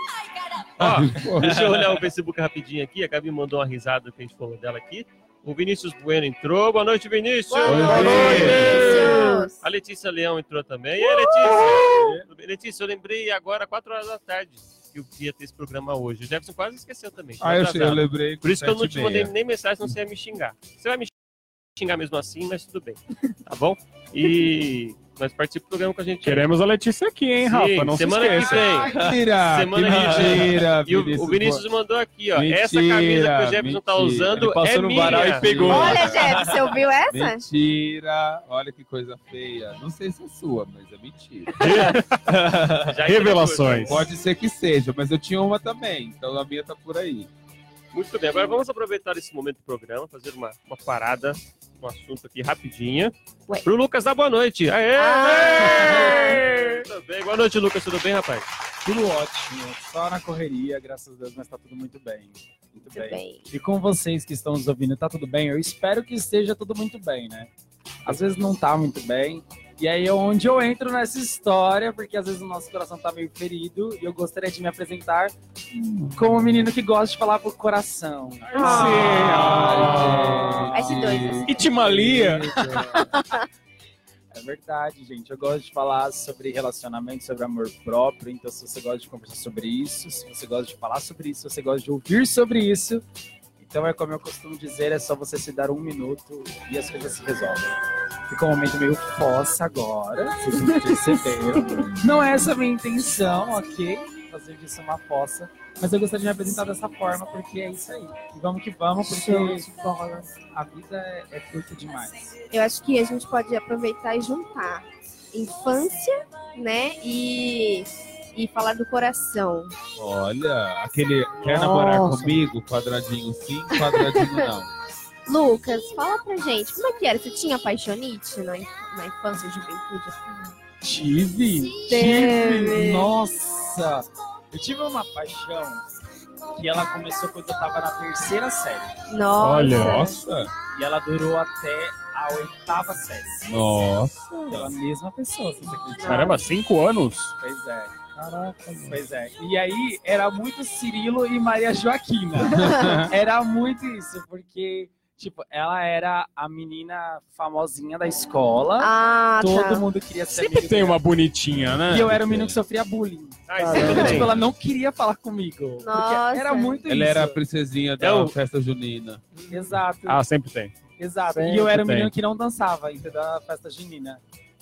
Ó, deixa eu olhar o Facebook rapidinho aqui. A Gabi mandou uma risada que a gente falou dela aqui. O Vinícius Bueno entrou. Boa noite, Vinícius. Boa Oi, noite. A Letícia Leão entrou também. E aí, Letícia? Letícia, eu lembrei agora, 4 horas da tarde, que eu ia ter esse programa hoje. O Jefferson quase esqueceu também. Ah, eu, Atrasado. eu lembrei. Por isso que eu não te mandei nem mensagem, senão você ia me xingar. Você vai me xingar mesmo assim, mas tudo bem. Tá bom? E mas participa do programa com a gente. aí. Queremos a Letícia aqui, hein, Sim, Rafa? Não semana se que esqueça. vem. Mentira! Semana que que vem. mentira! E o, o Vinícius mandou aqui, ó. Mentira, essa camisa que o Jefferson tá usando Ele passou é no minha. varal e pegou. Olha, Jeff, você ouviu essa? Mentira! Olha que coisa feia. Não sei se é sua, mas é mentira. Revelações. Pode ser que seja, mas eu tinha uma também. Então a minha tá por aí. Muito bem, agora vamos aproveitar esse momento do programa, fazer uma, uma parada, um assunto aqui rapidinha. Ué. Pro Lucas dar boa noite. Aê! Ah. Tudo bem? Boa noite, Lucas. Tudo bem, rapaz? Tudo ótimo. Só na correria, graças a Deus, mas tá tudo muito bem. Muito, Muito bem. bem. E com vocês que estão nos ouvindo, tá tudo bem? Eu espero que esteja tudo muito bem, né? Às vezes não tá muito bem. E aí é onde eu entro nessa história, porque às vezes o nosso coração tá meio ferido e eu gostaria de me apresentar como um menino que gosta de falar pro coração. Ah. Ai, S2, gente. Itimalia. É verdade, gente. Eu gosto de falar sobre relacionamento, sobre amor próprio. Então, se você gosta de conversar sobre isso, se você gosta de falar sobre isso, se você gosta de ouvir sobre isso, então é como eu costumo dizer, é só você se dar um minuto e as coisas se resolvem. Fica um momento meio fossa agora, vocês não perceberam. Não é essa a minha intenção, ok? Fazer disso uma fossa. Mas eu gostaria de me apresentar dessa forma, porque é isso aí. E vamos que vamos, porque a vida é, é curta demais. Eu acho que a gente pode aproveitar e juntar infância, né? E, e falar do coração. Olha, aquele quer Nossa. namorar comigo? Quadradinho sim, quadradinho não. Lucas, fala pra gente, como é que era? Você tinha paixonite na, na infância e juventude? assim? Tive, tive, nossa. Eu tive uma paixão que ela começou quando eu tava na terceira série. Nossa. Olha. Nossa, E ela durou até a oitava série. nossa. Pela mesma pessoa, se você acredita. Caramba, cinco anos? Pois é. Caraca, pois é. E aí era muito Cirilo e Maria Joaquina. era muito isso, porque, tipo, ela era a menina famosinha da escola. Ah, Todo tá. mundo queria ser Sempre amigo tem dela. uma bonitinha, né? E eu era o menino que sofria bullying. Ah, Então, também. tipo, ela não queria falar comigo. Porque Nossa. era muito Ela isso. era a princesinha da É o- festa junina. Exato. Ah, sempre tem. Exato. Sempre e eu era o tem. menino que não dançava ainda da festa junina.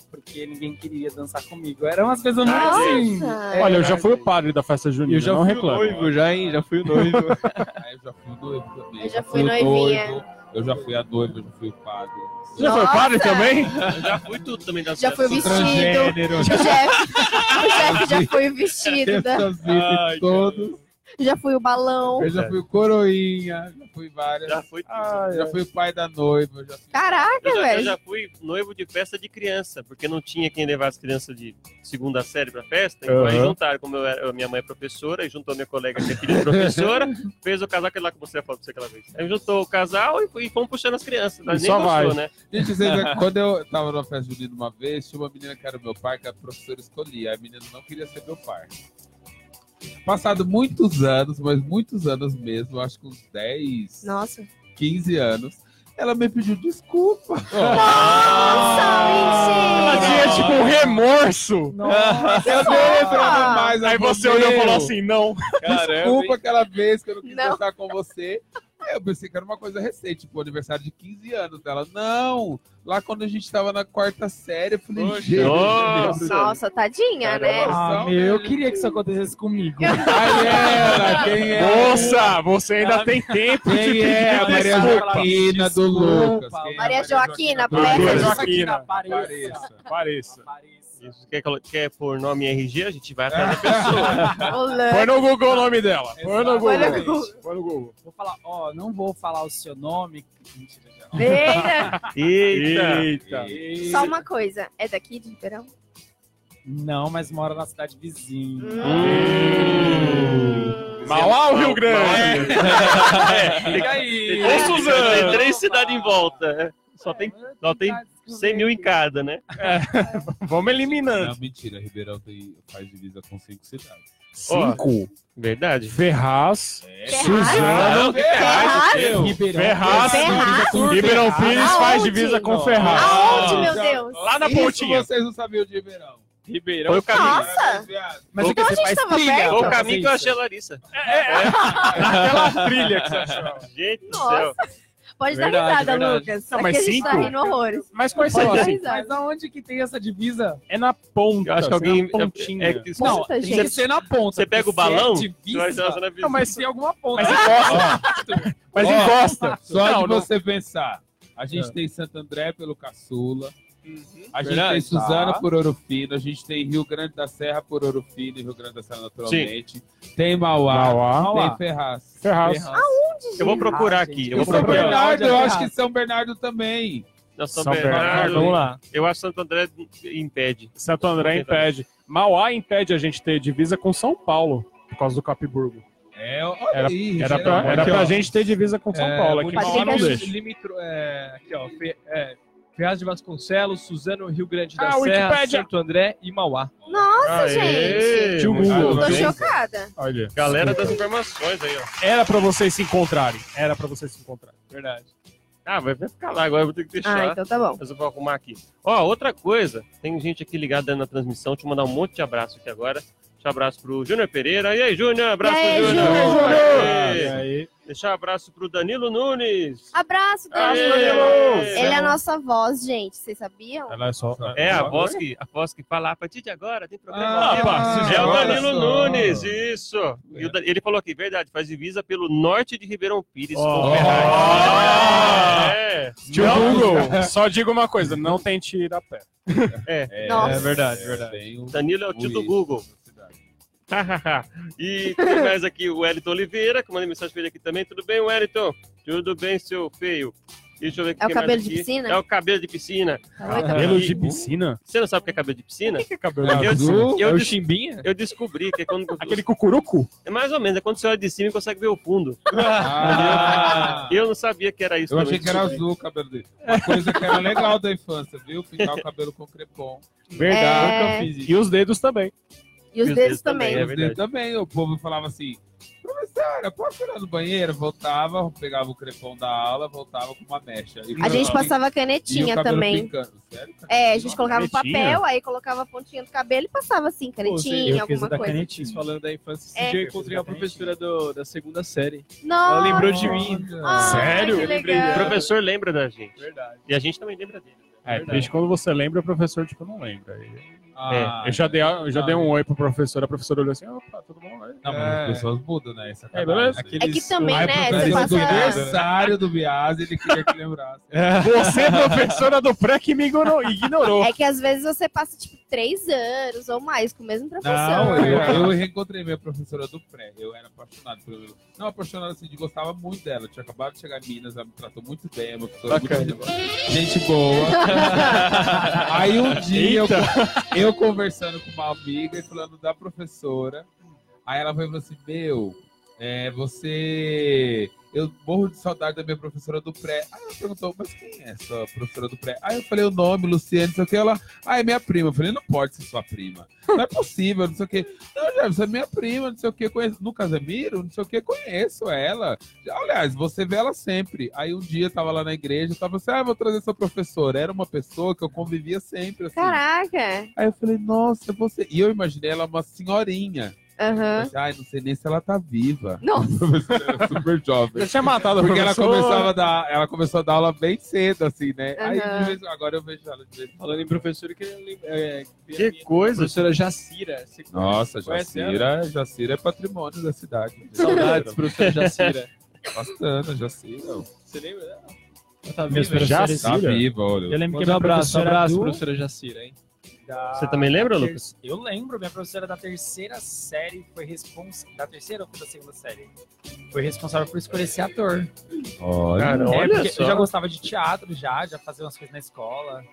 Porque ninguém queria dançar comigo. Eram umas coisas muito Nossa. assim. Olha, eu já fui o padre da festa junina, Eu já não fui reclamo. o noivo, já, hein? Já fui o noivo. Aí eu já fui o noivo também. Eu já fui fui o noivinha. noivo, Eu já fui a noiva, eu já fui o padre. Você já foi Nossa. padre também? Eu já fui tudo também da Já foi o festa. vestido. O Jeff, o Jeff já foi o vestido. Da, vidas todos. Já foi o balão. Eu já fui o coroinha, já fui várias. Já fui. Ah, Já fui o pai da noiva, já fui Caraca, Eu já, eu velho. já fui noivo de festa de criança, porque não tinha quem levar as crianças de segunda série pra festa. Então aí Aham. juntaram, como eu era, minha mãe é professora, e juntou minha colega que é filha de professora, fez o casal, aquele lá que você falou pra você aquela vez. Aí juntou o casal e, e fomos puxando as crianças. Mas E nem só gostou, vai. né? Gente, vocês- quando eu tava numa festa junina uma vez, tinha uma menina que era meu pai, que a professora escolhia. A menina não queria ser meu pai. Passado muitos anos, mas muitos anos mesmo, acho que uns 10, Nossa. 15 anos, ela me pediu desculpa. Nossa, Ela mentira. tinha tipo um remorso. Nossa. Eu nem lembrava mais. Aí ela você olhou e falou "Meu, assim, não. Desculpa aquela vez que eu não quis Não. dançar com você. Eu pensei que era uma coisa recente, tipo, aniversário de 15 anos dela. Não, lá quando a gente tava na quarta série, eu falei, Poxa, gente. nossa. Nossa, tadinha, Caramba. né? Ah, meu, eu queria que isso acontecesse comigo. Aí ela, quem é? Moça, você ainda tem tempo de Quem pedir é a Maria. Joaquina do Lucas? Quem é Maria Joaquina, Maria peça Joaquina. Joaquina. Apareça. Pareça. Isso, quer, quer pôr nome RG, a gente vai atrás da pessoa. Põe no Google o nome dela. Põe no Google. Põe no Google. Vou falar, ó, não vou falar o seu nome. Mentira, já. Eita. Eita! Eita. Só uma coisa, é daqui de Ribeirão? Não, mas mora na cidade vizinha. Hum. Mauá ou Rio Grande? Fica aí. Tem, Ô, Suzano. tem três cidades em volta. Só tem, só tem 100 mil em cada, né? Vamos eliminando. Não, mentira, Ribeirão tem, faz divisa com cinco cidades. Cinco. Verdade. Ferraz, Ferraz? Suzano, Ferraz? Ribeirão. Ferraz, Ferraz? Ribeirão Pires faz divisa com Ferraz. Aonde, meu Deus? Lá na Isso pontinha. vocês não sabiam de Ribeirão. Ribeirão. Foi o caminho. Nossa! Mas o que a você gente faz tava trilha? perto? Foi o caminho que eu achei a? Larissa. Naquela trilha que você achou. Gente do Nossa. céu. Pode Verdade, dar risada, verdade. Lucas. Não, Aqui mas a gente cinco? tá rindo horrores. Mas quais Pode são dar assim? Mas aonde que tem essa divisa? É na ponta. Eu acho que assim, alguém. na pontinha. É, que, Não, Nossa, tem gente. que ser na ponta. Você pega o balão, é na não, mas tem alguma ponta. Mas encosta. Mas encosta. Só Não, de não. você pensar. A gente Ah. tem Santo André pelo Caçula. A gente Verdade. tem Suzano Tá. por Ouro Fino, a gente tem Rio Grande da Serra por Ouro Fino e Rio Grande da Serra naturalmente. Tem Mauá, Mauá. tem Ferraz. Ferraz. Eu vou procurar Ah, aqui. Eu vou São procurar. Bernardo, eu Ferraz. acho que São Bernardo também. São, São Bernardo. Bernardo, vamos lá. Eu acho que Santo André impede. Santo André impede. Mauá impede a gente ter divisa com São Paulo, por causa do Capiburgo. É, olha Era, aí, era, pra, era gente ter divisa com São É, Paulo. Aqui Mauá não deixa. Limitro, é, aqui, ó. Fe, é, Ferraz de Vasconcelos, Suzano, Rio Grande da Ah, Serra, Wikipédia. Santo André e Mauá. Nossa, Aê, gente. Tio Google. Tô chocada. Olha. Galera das informações aí, ó. Era pra vocês se encontrarem. Era pra vocês se encontrarem. Verdade. Ah, vai ficar lá agora, eu vou ter que deixar. Ah, então tá bom. Mas eu vou arrumar aqui. Ó, outra coisa, tem gente aqui ligada na transmissão, deixa eu mandar um monte de abraço aqui agora. Abraço pro Júnior Pereira. E aí, Júnior? Abraço E Júnior. E? Deixar um abraço pro Danilo Nunes. Abraço, Aê. Danilo. Ele é a nossa voz, gente. Vocês sabiam? Ela é só. É, a voz que, a voz que fala a partir de agora, tem programa. Ah, ao vivo." pá, é o Danilo só. Nunes, isso. E Da- ele falou aqui, verdade, faz divisa pelo norte de Ribeirão Pires com Ferraz. É. Tio Google, só digo uma coisa, não tente ir a pé. É, Nossa. é verdade, é verdade. Danilo é o tio do Google. e tem mais aqui o Wellington Oliveira, que mandei mensagem pra ele aqui também. Tudo bem, Wellington? Tudo bem, seu feio? Deixa eu ver É o quem mais cabelo de piscina? É o cabelo de piscina. Cabelo de piscina? Você não sabe o que é cabelo de piscina? O que é cabelo É de Eu, piscina? azul? eu, É o Chimbinha? eu descobri que é quando. Aquele cucurucu? É mais ou menos, é quando você olha de cima e consegue ver o fundo. Ah, Eu não sabia que era isso. eu também, achei que era azul o cabelo dele. Uma coisa que era legal da infância, viu? Pintar o cabelo com crepom. Verdade. É. E os dedos também. E os E os dedos dedos também. também, é Os dedos também, o povo falava assim, professora, posso ir lá no banheiro? Voltava, pegava o crepom da aula, voltava com uma mecha. E A gente passava e o canetinha também. Sério? É, a gente colocava Canetinha? papel, aí colocava a pontinha do cabelo e passava assim, canetinha, eu fiz alguma coisa. canetinha. Falando da infância, esse É. dia eu encontrei uma professora do- da segunda série. Nossa! Ela lembrou de mim. Ai, Sério? O professor lembra da gente. Verdade. E a gente também lembra dele. É, desde quando você lembra, o professor, tipo, não lembra. E- Ah, eu já dei, eu já ah, dei um oi pro professor, a professora olhou assim, opa, tudo bom? Aí. Não, mas É. as pessoas mudam, né? Isso É, beleza. É que também, Aí, né, você causa do passa... aniversário do Biase, ele queria que lembrasse. Você, é professora do pré, que me ignorou. ignorou. É que às vezes você passa, tipo, três anos ou mais com o mesmo professor. Não, eu, eu reencontrei minha professora do pré. Eu era apaixonado por ela. Não, apaixonado assim, de gostava muito dela. Eu tinha acabado de chegar em Minas, ela me tratou muito bem. É uma professora muito gente boa. Aí um dia eu, eu conversando com uma amiga e falando da professora. Aí ela foi e falou assim: Meu, é, você. Eu morro de saudade da minha professora do pré. Aí ela perguntou, mas quem é sua professora do pré? Aí eu falei o nome, Luciane, não sei o que. Ela, ah, é minha prima. Eu falei, não pode ser sua prima. Não é possível, não sei o que. Não, já, você é minha prima, não sei o que. Conheço, no Casemiro, não sei o que, conheço ela. Aliás, você vê ela sempre. Aí um dia eu tava lá na igreja, eu tava assim, ah, vou trazer sua professora. Era uma pessoa que eu convivia sempre, assim. Caraca! Aí eu falei, nossa, você. E eu imaginei ela uma senhorinha. Aham. Mas, Ai, não sei nem se ela tá viva. Nossa. Era super jovem. Já tinha matado a Porque ela professora. começava a dar, ela começou a dar aula bem cedo, assim, né? Aí de vez, agora eu vejo ela de. Falando em professora, eu. É, Que a minha coisa. Professora Jacira. Você Nossa? Jacira, Jacira é patrimônio da cidade. Saudades, professora Jacira. Bastante, Jacira. Você lembra dela? Tá vivo, professores- Tá Jacira? viva, olha. Eu lembro que Manda um abraço, abraço, do- professora Jacira, hein? Da Você também lembra, ter- Lucas? Eu lembro, minha professora da terceira série foi responsável. Da terceira ou da segunda série? Foi responsável por escolher esse ator. Olha. Cara, é, olha só. eu já gostava de teatro, já, já fazia umas coisas na escola.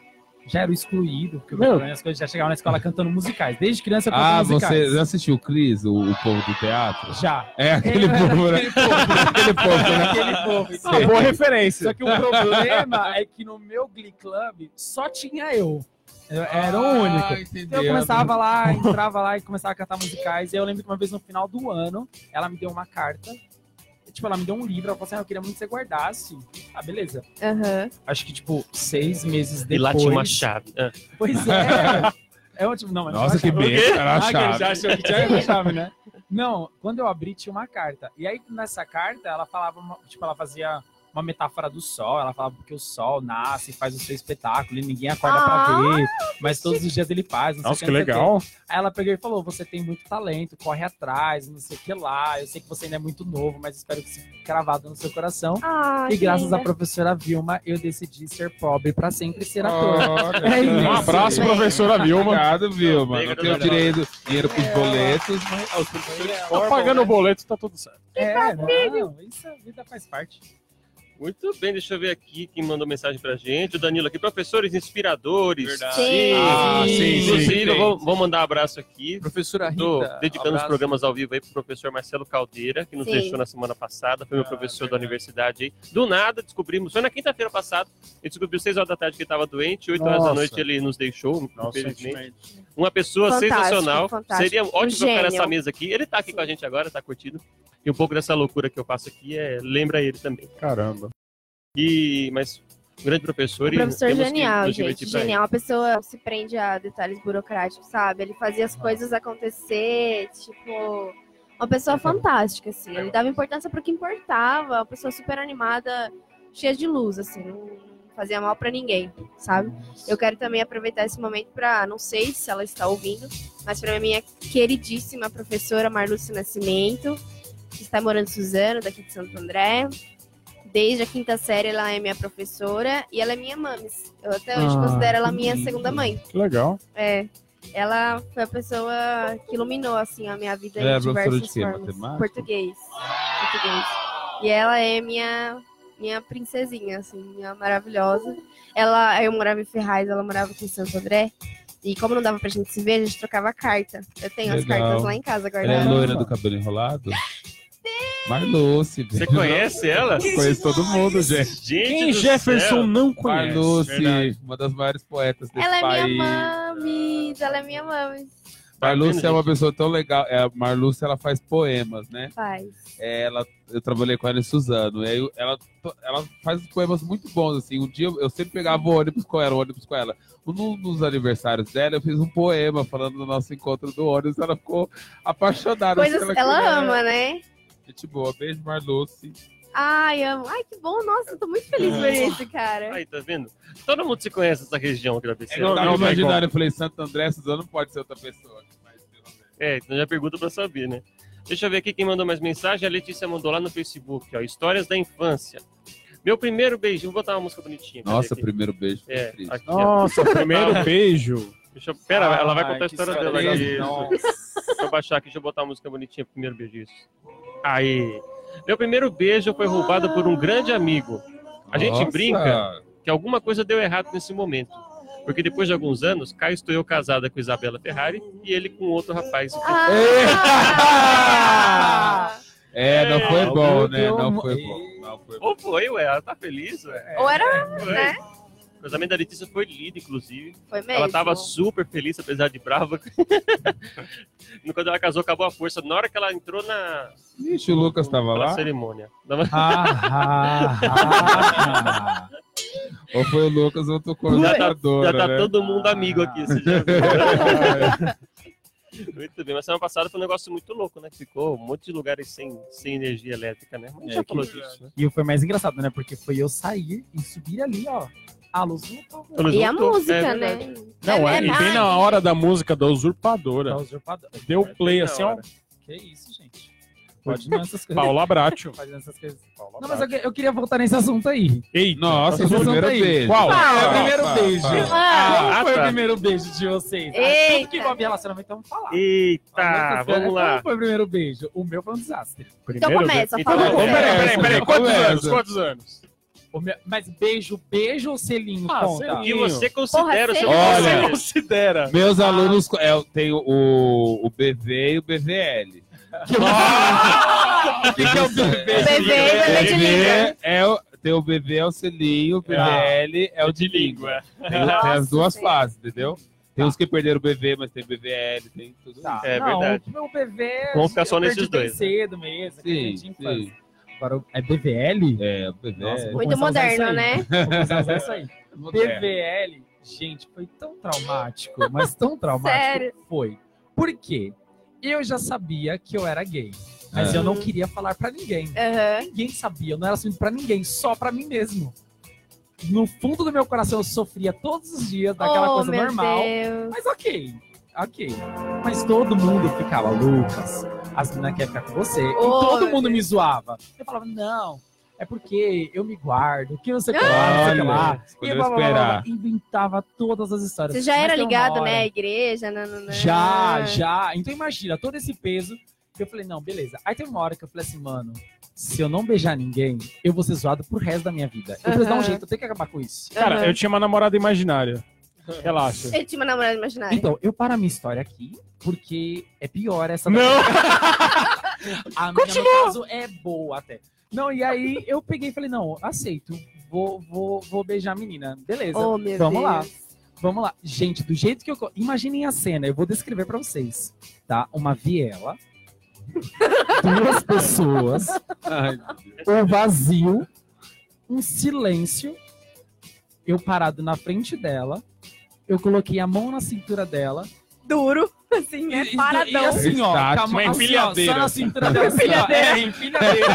Já era o excluído, porque Meu. eu as coisas já chegava na escola cantando musicais. Desde criança eu canto Ah, musicais. você já assistiu o Cris, o, o povo do teatro? Já. É aquele povo, né? aquele povo, né? Aquele povo. Ah, boa referência. Só que o problema é que no meu Glee Club só tinha eu. Era o único. Ah, entendeu. Então eu começava lá, entrava lá e começava a cantar musicais. E eu lembro que uma vez no final do ano, ela me deu uma carta. Tipo, ela me deu um livro, ela falou assim, ah, eu queria muito que você guardasse. Ah, beleza. Aham. Acho que, tipo, seis meses E depois... lá tinha uma chave. Ah, Pois é. É ótimo, não, Nossa, que chave. bem, era a Ah, que ele já chave. achou que tinha uma chave, né? Não, quando eu abri tinha uma carta. E aí nessa carta ela falava, tipo, ela fazia uma metáfora do sol. Ela falava que o sol nasce, faz o seu espetáculo e ninguém acorda Ah, pra ver. Mas todos os dias ele faz. Não sei o Nossa, que não o legal. Aí ela pegou e falou: Você tem muito talento, corre atrás, não sei o que lá. Eu sei que você ainda é muito novo, mas espero que isso fique cravado no seu coração. Ah, e que graças à professora Vilma, eu decidi ser pobre pra sempre ser ator. Olha, É Um abraço, professora Vilma. Obrigado, Vilma. Não Obrigado, tenho direito dinheiro pros boletos, mas Ah, os professores Tá formam, pagando o boleto, tá tudo certo. É, não, isso a vida faz parte. Muito bem, deixa eu ver aqui quem mandou mensagem pra gente. O Danilo aqui, professores inspiradores. Verdade. Sim. Ah, sim, sim. Inclusive, Sim. vou, vou mandar um abraço aqui. Professora Rita. Tô dedicando os abraço. programas ao vivo aí pro professor Marcelo Caldeira, que nos Sim. deixou na semana passada, foi meu Ah, professor da verdade. universidade aí. Do nada, descobrimos, foi na quinta-feira passada, ele descobriu 6 horas da tarde que ele estava doente, 8 horas da noite ele nos deixou, Nossa, infelizmente. Uma pessoa Fantástico, sensacional. fantástico. Seria ótimo Um colocar nessa mesa aqui. Ele tá aqui com a gente agora, tá curtindo. E um pouco dessa loucura que eu faço aqui é lembra ele também. Caramba. E, mas um grande professor O e professor genial, gente. Genial. A pessoa se prende a detalhes burocráticos, sabe? Ele fazia as coisas acontecer, tipo. Uma pessoa fantástica, assim. Ele dava importância pro que importava. Uma pessoa super animada, cheia de luz, assim. Fazia mal pra ninguém, sabe? Eu quero também aproveitar esse momento pra, não sei se ela está ouvindo, mas pra minha queridíssima professora Marluce Nascimento, que está morando em Suzano, daqui de Santo André. Desde a quinta série ela é minha professora e ela é minha mames. Eu até hoje Ah, considero ela minha segunda mãe. Que legal. É. Ela foi a pessoa que iluminou assim a minha vida Ela é em professora diversas de quê? formas. Matemática? Português. Português. E ela é minha minha princesinha assim, minha maravilhosa. Ela eu morava em Ferraz, ela morava aqui em Santo André. E como não dava pra gente se ver, a gente trocava carta. Eu tenho as Legal. cartas lá em casa Ela é guardadas. loira do cabelo enrolado? Marluce. Você conhece ela? Conheço todo mundo, gente. Gente Quem Jefferson céu. não conhece? Marluce, verdade. uma das maiores poetas desse Ela é país. minha mames, ela é minha mames. Marluce é uma pessoa tão legal. É, a Marluce, ela faz poemas, né? Faz. É, ela, eu trabalhei com ela em Suzano. E aí ela, ela faz poemas muito bons, assim. Um dia eu, eu sempre pegava o ônibus com ela, o ônibus com ela. Um dos aniversários dela, eu fiz um poema falando do nosso encontro do ônibus. Ela ficou apaixonada. Coisas Ela ela queria- ama, né? Gente boa. Beijo, Marluce. Ai, amo. Ai, que bom. Nossa, tô muito feliz por isso, cara. Aí, tá vendo? Todo mundo se conhece nessa região aqui da PC. Eu tava imaginando, eu falei, Santo André, Suzano não pode ser outra pessoa. É, então já pergunta pra saber, né? Deixa eu ver aqui quem mandou mais mensagem. A Letícia mandou lá no Facebook, ó. Histórias da infância. Meu primeiro beijinho. Vou botar uma música bonitinha. Nossa, primeiro beijo. É, aqui, ó. Nossa, primeiro beijo. Deixa eu... Pera, ela vai Ai, contar a história dela aqui. Deixa eu baixar aqui, deixa eu botar a música bonitinha. Primeiro beijo, isso. Aí. Meu primeiro beijo foi roubado por um grande amigo. A gente Nossa. brinca que alguma coisa deu errado nesse momento. Porque depois de alguns anos, cá estou eu casada com Isabela Ferrari e ele com outro rapaz. Ah! É, não foi É, bom, né? Não foi bom. Não foi bom. Ou foi, ué, ela tá feliz, ué. Ou era, né? O casamento da Letícia foi lindo, inclusive. Foi mesmo. Ela tava super feliz, apesar de brava. Quando ela casou, acabou a força. Na hora que ela entrou na, Ixi, o Lucas tava na lá? cerimônia. Ah, ah, ah. Ou foi o Lucas ou tô com a Já tá, já tá né? todo mundo amigo aqui, você já viu. Muito bem, mas semana passada foi um negócio muito louco, né? Ficou um monte de lugares sem, sem energia elétrica, né? Mas a gente É, já que- falou disso, né? E foi mais engraçado, né? Porque foi eu sair e subir ali, ó. A luz voltou. Pelo E a junto, música, é né? Não, é, e bem na hora da música da Tá usurpadora. usurpador. Deu play assim, ó. Que isso, gente. Pode não essas coisas. Paula Bratio. Fazendo essas coisas. Não, mas eu, eu queria voltar nesse assunto aí. Eita. Nossa, Esse primeiro assunto aí. beijo. Qual? Ah, é o Ah, primeiro tá, beijo. tá. Ah, Como foi tá. o primeiro beijo de vocês? Ah, Eita. Tudo que envolve relacionamento, vamos falar. Eita, Vamos vamos lá. Como foi o primeiro beijo? O meu foi um desastre. Então começa, Então, fala. vamos- Ô, peraí, peraí, peraí. Começa, Quantos começa. anos? Quantos anos? Mas beijo, beijo ou selinho Ah, conta? selinho. O que você considera Porra, Olha, Você beijo? considera? Meus alunos, é, tem o, o BV e o BVL. O que, que é o e bebê de língua. é o, tem o BV é o selinho, o BVL é o de língua. Tem, tem as duas Senhora. fases, entendeu? Tem uns que perderam o BV, mas tem o BVL, tem tudo Tá. É não, verdade. o meu bebê. Vamos ficar só eu nesses dois, né? cedo mesmo. Sim, sim. Agora, o- é BVL? É, o BV Nossa, é Muito moderno, né? Vou. BVL, gente, foi tão traumático, mas tão traumático. Sério? Foi. Por quê? Eu já sabia que eu era gay, mas Ah. eu não queria falar pra ninguém. Aham. Ninguém sabia, eu não era assunto pra ninguém, só pra mim mesmo. No fundo do meu coração eu sofria todos os dias daquela oh, coisa meu normal. Deus. Mas ok, ok. Mas todo mundo ficava, Lucas, as meninas querem ficar com você. e todo mundo Deus. me zoava. Eu falava, não, é porque eu me guardo, que não sei o que lá, não E blá, blá, blá, blá, inventava todas as histórias. Você já Mas era tem uma ligado, hora- né? à Igreja, nananã. Já, já. Então imagina, todo esse peso. Eu falei, não, beleza. Aí tem uma hora que eu falei assim, mano, se eu não beijar ninguém, eu vou ser zoado pro resto da minha vida. Eu preciso dar um jeito, eu tenho que acabar com isso. Cara, eu tinha uma namorada imaginária. Relaxa. Ele tinha uma namorada imaginária. Então, eu paro a minha história aqui, porque é pior essa Não! A minha, no caso, é boa até. Não, e aí eu peguei e falei, não, aceito. Vou, vou, vou beijar a menina. Beleza. Oh, meu Vamos Deus. lá. Vamos lá. Gente, do jeito que eu. Imaginem a cena, eu vou descrever pra vocês. Tá? Uma viela. duas pessoas. Ai, um vazio. um silêncio. Eu parado na frente dela. Eu coloquei a mão na cintura dela. Duro, assim, E, é e- paradão. e assim, ó, Estático. com a mão- Uma assim, ó, empilhadeira. só na cintura dela. Assim, ó, Empilhadeira. é, empilhadeira.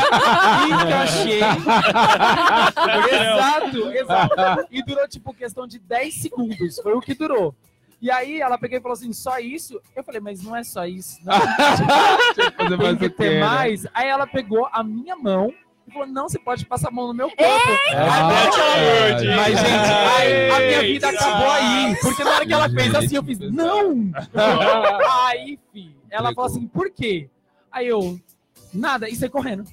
Encaixei. exato, exato. E durou, tipo, questão de 10 segundos. Foi o que durou. E aí ela pegou e falou assim, só isso? Eu falei, mas não é só isso. Não. Tem mais que ter né? mais. Aí ela pegou a minha mão e falou, não, você pode passar a mão no meu corpo. Ah, Mas, gente, aí a minha vida Eita. acabou aí. Porque na hora que ela fez assim, eu fiz, não! Aí, fi, ela falou assim, por quê? Aí eu, nada, e saí correndo.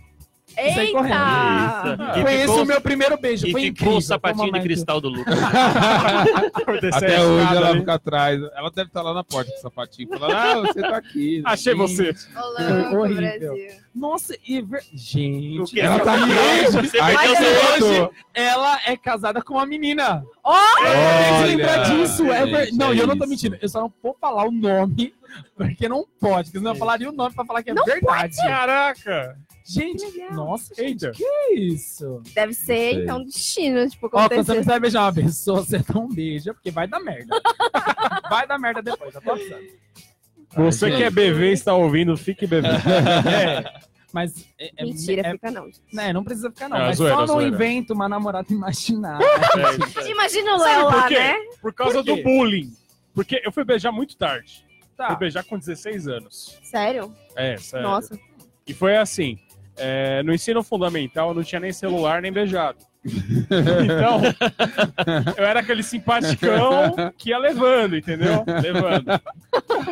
Correndo. Eita! Foi esse ficou- o meu primeiro beijo. E foi ficou incrível. o sapatinho foi de cristal do Lucas. Até hoje ela fica atrás. Ela deve estar lá na porta com o sapatinho, falando: Ah, você tá aqui. Achei você. Ô, louco, horrível. Brasil. Nossa, e ver... gente, Ela tá Você Aí hoje ela é casada com uma menina. Que Olha, lembrar disso. É ver- gente, Não, é e eu não tô isso. mentindo. Eu só não vou falar o nome, porque não pode. Porque senão eu falaria o nome pra falar que é Não verdade. Caraca! Gente, nossa, gente, que isso? Deve ser, então, destino, tipo, Ó, quando você acontecer. precisa beijar uma pessoa, você não beija, porque vai dar merda. vai dar merda depois, já tô avisando. Você que é BV e está ouvindo, fique BV. É, mas... É, é- Mentira, é- fica não. gente. né, não precisa ficar não, É, mas zoeira, só não inventa uma namorada imaginária. É. Imagina o Sabe Léo lá, né? Por causa Por do bullying. Porque eu fui beijar muito tarde. Tá. Fui beijar com 16 anos. Sério? É, sério. Nossa. E foi assim. É, no ensino fundamental eu não tinha nem celular nem beijado. Então, eu era aquele simpaticão que ia levando, entendeu? Levando.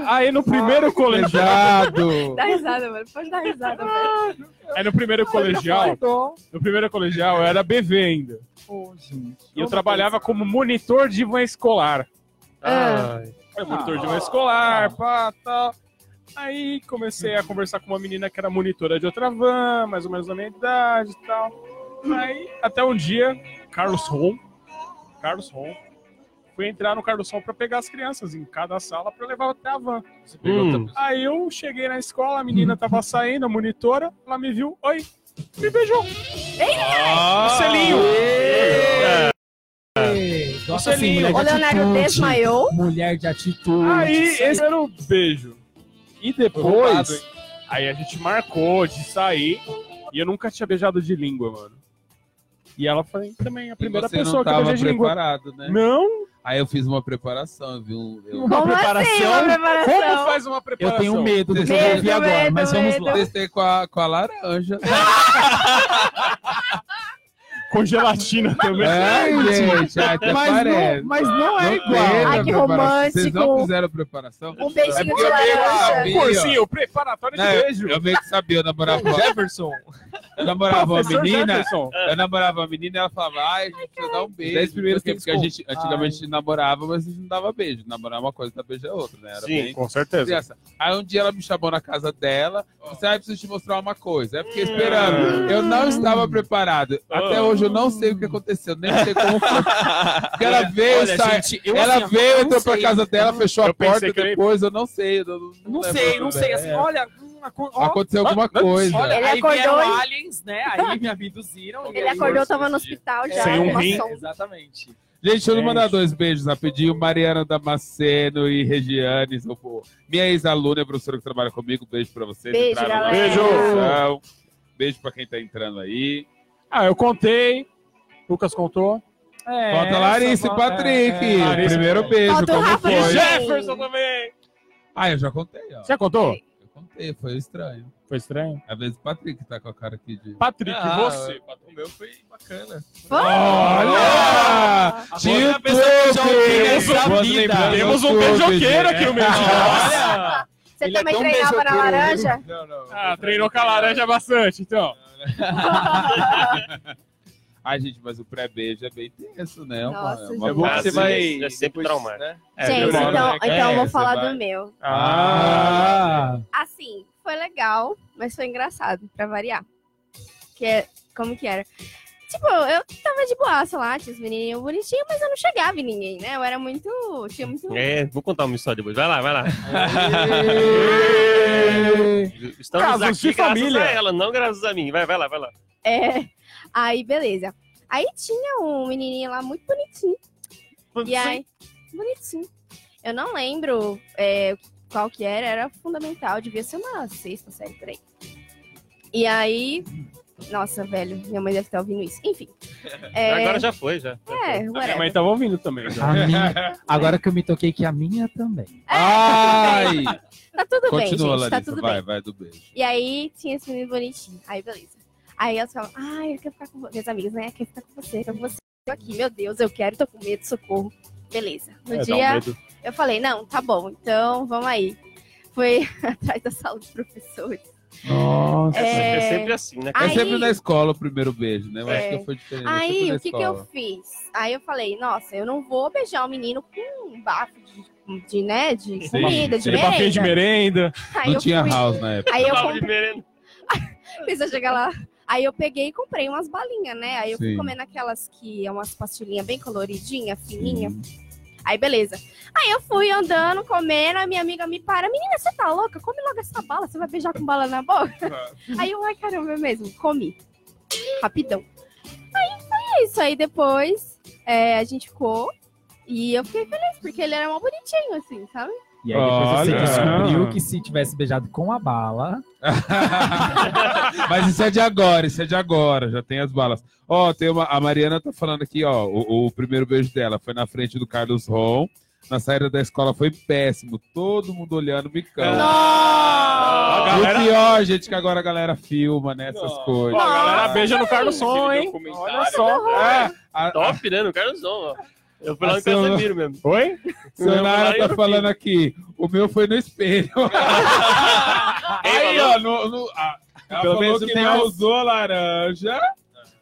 Aí no primeiro colegial. Pesado. Dá risada, mano. Pode dar risada, velho. Aí no primeiro colegial. No primeiro colegial eu era BV ainda. Ô, gente. E eu trabalhava como monitor de van escolar. Ah. Monitor de van escolar, pá, tal. Aí comecei a conversar com uma menina que era monitora de outra van, mais ou menos da minha idade e tal. Aí, até um dia, Carlos Ron, Carlos Ron, fui entrar no Carlos Ron pra pegar as crianças em cada sala pra levar até a van. Hum. Aí eu cheguei na escola, a menina tava saindo, a monitora, ela me viu, oi, me beijou. Ah. Selinho. Ei, Nossa, assim, selinho. mulher O Leonardo atitude. desmaiou. Mulher de atitude. Aí, esse era o beijo. E depois, aí a gente marcou de sair. E eu nunca tinha beijado de língua, mano. E ela foi também a primeira você pessoa não que eu beijei de língua. preparado, né? Não? Aí eu fiz uma preparação, viu? Eu Uma Como assim, preparação? uma preparação? Como faz uma Eu preparação? tenho medo do que eu vou ouvir agora, medo, mas vamos lá. medo. testei com a, com a laranja. Com gelatina também. É, gente, até Mas parece. não, mas não é Não igual. Ai, que preparação. Vocês não romântico. fizeram preparação? Um beijinho É de porque laranja. Cursinho, preparatório de né, beijo. Eu meio que sabia, eu namorava, Jefferson. eu namorava uma menina, Jefferson. eu namorava uma menina e ela falava, ai, a gente precisa dar um beijo. Dez primeiros porque, porque a gente, antigamente, Ai. a gente namorava, mas a gente não dava beijo. Namorar é uma coisa, dar beijo é outra, né? Era Sim, bem Com certeza. criança. Aí um dia ela me chamou na casa dela, você vai preciso te mostrar uma coisa. Eu fiquei esperando. Eu não estava preparado. Até hoje eu não sei o que aconteceu, nem sei como foi. Porque ela veio, Olha, sa- gente, eu, ela assim, veio, entrou não pra sei. casa dela, fechou eu a porta depois, eu não sei. Eu não, não, Não sei, não sei. Assim, É. olha, hum, Aconteceu alguma Ah, coisa. olha, Ele aí acordou vieram e- aliens, né? Aí me abduziram. Ele acordou, tava no hospital já. Sem um rim. Exatamente. Gente, deixa eu mandar dois beijos rapidinho. Mariana Damasceno e Regiane. Minha ex-aluna, professora que trabalha comigo. Beijo pra vocês. Beijo. Beijo. Beijo pra quem tá entrando aí. Ah, eu contei. Lucas contou. É, Falta Larissa e Patrick. é, é. Larissa. Primeiro beijo, Falta o como Rafa foi? e Jefferson também. Ah, eu já contei, ó. Você contou? Eu contei, foi estranho. Foi estranho. Às vezes o Patrick tá com a cara aqui de. Patrick, Ah, você. O meu foi bacana. Olha! Tio já lembranças, Temos um beijoqueiro aqui no meio. Olha! Você Ele é também tão treinava na laranja? Não, não. Ah, treinou com a laranja bastante, então. Ai, gente, mas o pré-beijo é bem tenso, né? Uma- Nossa, uma É bom que fase- você vai. é sempre depois, traumático. Né? É, Gente, demora, então, né? então eu É, vou você falar vai- do meu. Ah! Assim, foi legal, mas foi engraçado, pra variar. Que é, como que era? Tipo, eu tava de boaça lá, tinha os menininhos bonitinhos, mas eu não chegava em ninguém, né? Eu era muito. Tinha muito. É, vou contar uma história depois. Vai lá, vai lá. Estamos Casos aqui de graças família. a ela, não graças a mim. Vai, vai lá, vai lá. É. Aí, beleza. Aí tinha um menininho lá muito bonitinho. E aí, bonitinho. Eu não lembro é, qual que era, era fundamental, devia ser uma sexta série por aí. E aí, nossa, velho, minha mãe deve estar ouvindo isso. Enfim. é, Agora já foi, já. É, A minha whatever. mãe tava ouvindo também. minha- agora que eu me toquei que a minha também. Ai! Tá tudo bem, Continua, gente, tá Larissa. tudo vai, bem. vai do beijo. E aí tinha esse menino bonitinho. Aí, beleza. Aí elas falam, ai, eu quero ficar com você. Minhas amigas, né? Eu quero ficar com você, eu quero com você. Eu aqui, meu Deus, eu quero, tô com medo, socorro. Beleza. No É, um dia, medo. eu falei, não, tá bom, então vamos aí. Foi atrás da sala dos professores. Nossa. É, É sempre assim, né? É Aí- sempre na escola o primeiro beijo, né? Eu acho É. que foi diferente. é Aí, o que, que eu fiz? Aí eu falei, nossa, eu não vou beijar o menino com um bafo de, de né, de Sim. comida, de Aquele papinho de merenda. merenda. Aí Não eu tinha fui- house na época. Aí eu comprei, de merenda. precisa chegar lá. Aí eu peguei e comprei umas balinhas, né? Aí eu fui Sim. comendo aquelas que é umas pastilhinhas bem coloridinha, fininha. Aí beleza. Aí eu fui andando, comendo, a minha amiga me para. Menina, você tá louca? Come logo essa bala, você vai beijar com bala na boca? Aí eu, ai caramba, é mesmo, comi. Rapidão. Aí foi isso. Aí depois é, a gente ficou. E eu fiquei feliz, porque ele era mó bonitinho, assim, sabe? E aí depois você Olha. descobriu que se tivesse beijado com a bala. Mas isso é de agora, isso é de agora, já tem as balas. Ó, tem uma, a Mariana tá falando aqui, ó, o, o primeiro beijo dela foi na frente do Carlos Ron. Na saída da escola foi péssimo, todo mundo olhando o bicão. A E o galera, pior, gente, que agora a galera filma nessas Ó, coisas. a galera beija no Carlos Som, hein? Olha só. É, a, a Top, né? No Carlosão, ó. Eu fui lá A no seu- Casemiro mesmo. Oi? Sonara tá falando aqui, o meu foi no espelho. Aí, ó, no, no- a- ela Pelo falou menos que não as- usou laranja,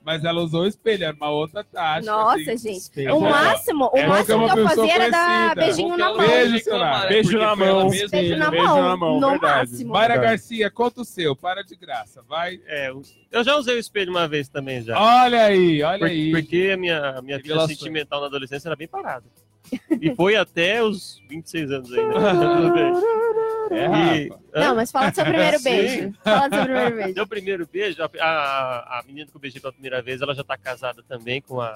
mas ela usou o espelho, era uma outra taxa. Nossa, assim. gente. É O bom. máximo, o É é máximo uma que eu fazia era dar beijinho na mão. Beijo, né? Beijo na mão. mesma. Beijo na Beijo mão, na mão, no verdade. máximo. Mayra. Garcia, conta o seu, para de graça, vai. É, eu já usei o espelho uma vez também já. Olha aí, olha Por- aí. Porque a minha, a minha vida sentimental na adolescência era bem parada. E foi até os 26 anos ainda. É, E-? Não, mas fala do seu primeiro beijo. Fala do seu primeiro beijo. Meu primeiro beijo, a, a, a menina que eu beijei pela primeira vez, ela já tá casada também com a,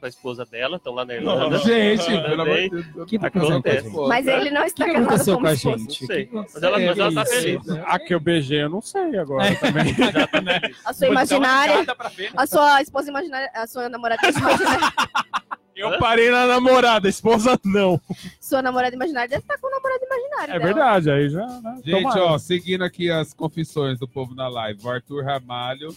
com a esposa dela, estão lá na Irlanda. Gente, Também. pelo amor de Deus. O que tá acontecendo com a Acontece. gente? Mas ele não está que aconteceu com a esposa. gente? Não sei. Que Mas ela, mas ela tá feliz. A que eu beijei, eu não sei agora também. Tá feliz. A sua imaginária, né? a sua esposa imaginária, a sua namorada imaginária, Eu parei na namorada, esposa não. sua namorada imaginária deve estar com o namorado imaginário É dela. verdade, aí já. Né? Gente, ó, seguindo aqui as confissões do povo na live, o Arthur Ramalho,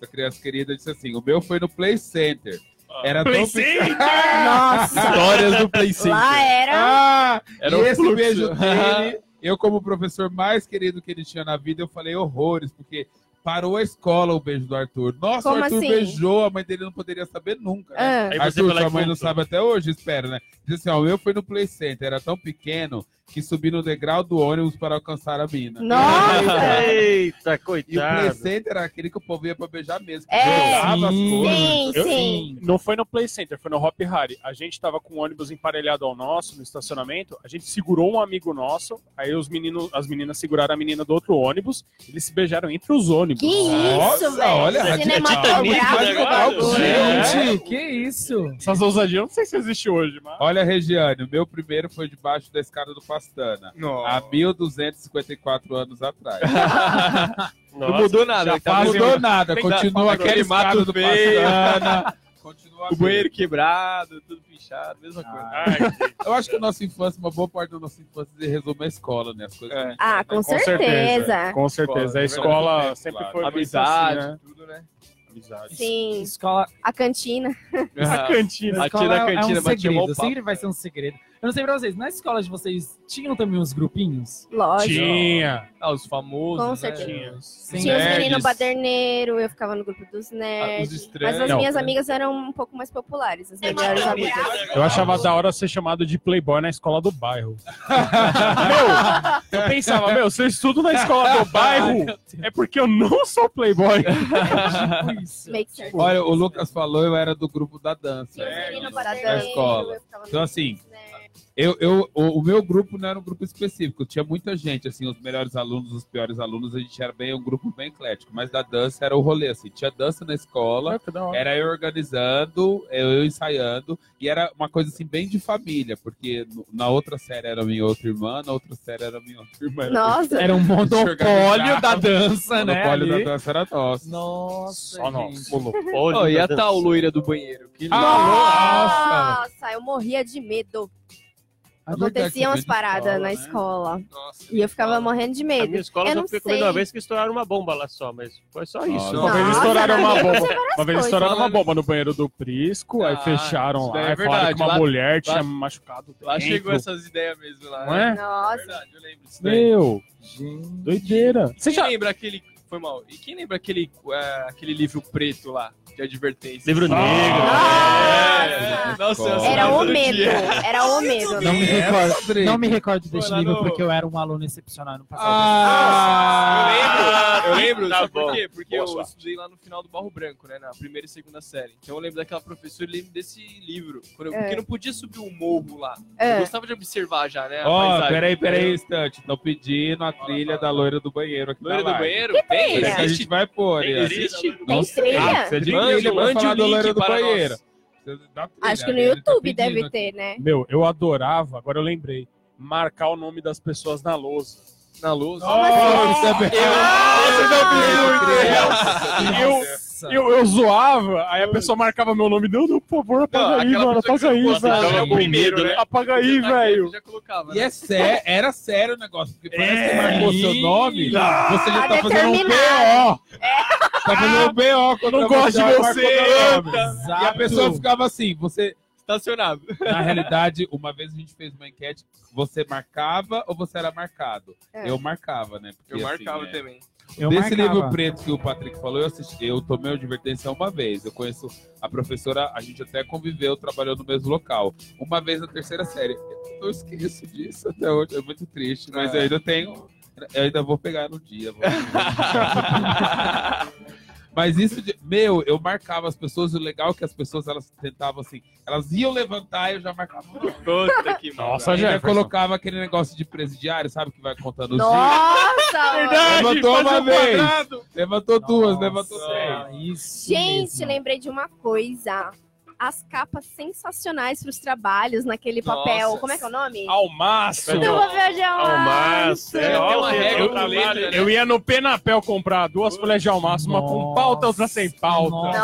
essa criança querida, disse assim: o meu foi no Play Center. Era tão Play pequeno. Nossa, Histórias do Play lá era... Ah, Era e o esse fluxo. beijo dele, eu como professor mais querido que ele tinha na vida, eu falei horrores, porque parou a escola o beijo do Arthur. Nossa, Como o Arthur assim? beijou, a mãe dele não poderia saber nunca. né? Ah, Arthur, sua mãe não contou. sabe até hoje, espero, né? Diz assim, ó, o meu foi no Play Center, era tão pequeno que subi no degrau do ônibus para alcançar a mina. Nossa! Eita, E o Play coitado. Center era aquele que o povo ia pra beijar mesmo. É. jogava as Sim. coisas. Sim, Eu- sim. Não foi no Play Center, foi no Hop Harry. A gente tava com o ônibus emparelhado ao nosso, no estacionamento. A gente segurou um amigo nosso, aí os meninos, as meninas seguraram a menina do outro ônibus. Eles se beijaram entre os ônibus. Que Nossa, isso, velho? olha, é Cinematográfico. Titanic, negócio. Gente, que isso? Essas ousadias, eu não sei se existe hoje, mas. Olha, Regiane, o meu primeiro foi debaixo da escada do Pastana. Há 1254 anos atrás. Não Nossa, mudou nada. já tá mudando. mudou nada, tem continua aquele mato do feio. Pastana. Continua O banheiro quebrado, tudo pichado, mesma coisa. Ai, Eu acho que a nossa infância, uma boa parte da nossa infância se resume à escola, né? As coisas É. a gente Ah, faz, com né? certeza. Com certeza. A Escola, escola verdade, sempre claro. foi muito Amizade, assim, né? tudo, né? Amizade. Sim. Escola, A cantina. A cantina. A tia da é- é cantina, um mas tinha mó segredo. Sempre vai ser um segredo. Eu não sei pra vocês, na escola de vocês tinham também uns grupinhos? Lógico. Tinha. Ah, os famosos, Com né? certeza. Os- Sim. Tinha os meninos baderneiros, eu ficava no grupo dos Ah, nerds. os mas as Não. minhas amigas eram um pouco mais populares, as melhores amigas. Eu achava da hora ser chamado de playboy na escola do bairro. meu, eu pensava, meu, se eu estudo na escola do bairro, é porque eu não sou playboy. Tipo isso. Make sense. Olha, o Lucas falou, eu era do grupo da dança. Tinha os meninos baderneiros, escola. eu ficava no Então, grupo assim. Eu, eu, o, o meu grupo não era um grupo específico, tinha muita gente, assim, os melhores alunos, os piores alunos, a gente era bem um grupo bem eclético, mas da dança era o rolê, assim, tinha dança na escola, hora. era eu organizando, eu ensaiando, e era uma coisa assim bem de família, porque no- na outra série era minha outra irmã, na outra série era minha outra irmã. Nossa. Era um monopólio da dança, O né? monopólio ali. da dança era nosso. Nossa, Só. Monopólio. Oh, e a dança. tal loira do banheiro? Que Ah, Nossa, eu morria de medo. A verdade, Aconteciam as paradas escola, na né? escola. Nossa, E eu ficava morrendo de A medo. minha escola eu só fiquei com medo uma vez que estouraram uma bomba lá só, mas foi só isso. Nossa. Uma vez estouraram uma bomba. Uma vez estouraram uma bomba no banheiro do Prisco, aí Ah, fecharam isso lá, daí é falaram verdade. que uma Lá- mulher tinha lá- machucado. Lá dentro. chegou essas ideias mesmo lá. Não né? é? É Nossa. verdade, eu lembro disso daí. Meu, Gente. doideira. Você já... lembra aquele. Foi mal. E quem lembra aquele, é, aquele livro preto lá, de advertência? Livro negro. É. Nossa, eu Era o medo. dia. Era o medo. Não me recordo, Padre. não me recordo desse livro no- porque eu era um aluno excepcional no passado. Ah! Eu lembro, eu lembro, Tá sabe bom. por quê? Porque Boa eu sorte. estudei lá no final do Barro Branco, né? Na primeira e segunda série. Então eu lembro daquela professora e lembro desse livro. Quando eu- É. Porque não podia subir o morro lá. É. Eu gostava de observar já, né? a Ó, paisagem. peraí, peraí, um instante. Tô pedindo a trilha da loira do banheiro aqui Loira do banheiro? Tem? a gente vai pôr. Existe? Tem trilha? Ah, de Mande- mande falar o da link do para banheiro. trilha, Acho que no tá YouTube pedindo deve aqui. ter, né? Meu, eu adorava, agora eu lembrei, marcar o nome das pessoas na lousa. Na luz. Nossa, Eu, eu, eu zoava, aí a pessoa marcava meu nome. Não, por favor, apaga aí, mano, apaga aí, velho. primeiro, né? Apaga aí, velho. Já colocava, E né? é sé- era sério o negócio, porque parece que É. marcou seu nome, você já Tá tá fazendo um. BO. Tá fazendo um BO quando não gosto de você. E a pessoa ficava assim, você, Estacionado. na realidade, uma vez a gente fez uma enquete, você marcava ou você era marcado? É. Eu marcava, né? Porque, Eu assim, marcava é, também. Eu Desse marcava. livro preto que o Patrick falou, eu, assisti, eu tomei advertência uma vez. Eu conheço a professora, a gente até conviveu, trabalhou no mesmo local. Uma vez na terceira série. Eu esqueço disso até hoje, é muito triste, mas É. eu ainda tenho. Eu ainda vou pegar no dia. Mas isso, de, meu, eu marcava as pessoas, e o legal é que as pessoas elas tentavam assim, elas iam levantar e eu já marcava. Puta que Nossa, Jefferson. colocava aquele negócio de presidiário, sabe, que vai contando os. Nossa! Levantou faz uma um vez. quadrado. Levantou duas, Nossa, levantou três. Isso Gente, mesmo. lembrei de uma coisa. As capas sensacionais pros trabalhos naquele Nossa. papel. Como é que é o nome? Almaço. Do papel de Almaço. almaço. É, ó, eu- eu- né? Eu ia no Penapel comprar duas folhas de almaço, uma com pauta, outra sem pauta. Nossa. É,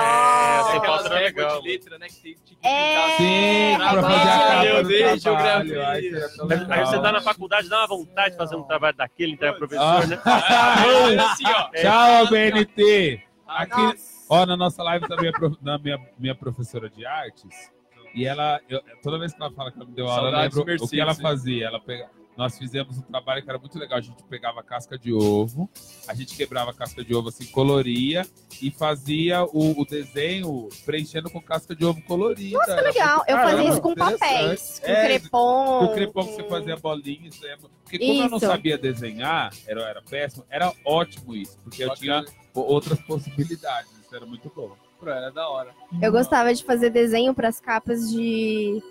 Nossa. sem pauta era legal. de letra, né? Que tem que É. pintar. Sim, pra fazer a capa meu Deus, geografia. Aí você tá na faculdade, dá uma vontade de fazer um trabalho daquele, entrega pro professor, né? Ah, assim, ó. Tchau, BNT. Aqui, Nossa. Ó, na nossa live minha, prof- na minha, minha professora de artes. E ela, eu- toda vez que ela fala que ela me deu aula, eu lembro o que ela fazia. Ela pega, nós fizemos um trabalho que era muito legal. A gente pegava casca de ovo, a gente quebrava a casca de ovo assim, coloria e fazia o, o desenho preenchendo com casca de ovo colorida. Nossa, Era legal. Eu fazia isso com papéis, com É, crepom. O crepom que você fazia bolinha, isso é... Porque como eu não Isso. sabia desenhar, era, era péssimo, era ótimo isso, porque eu Bacana. tinha outras possibilidades, isso era muito bom. Pô, Era da hora. Eu gostava de fazer desenho para as capas de,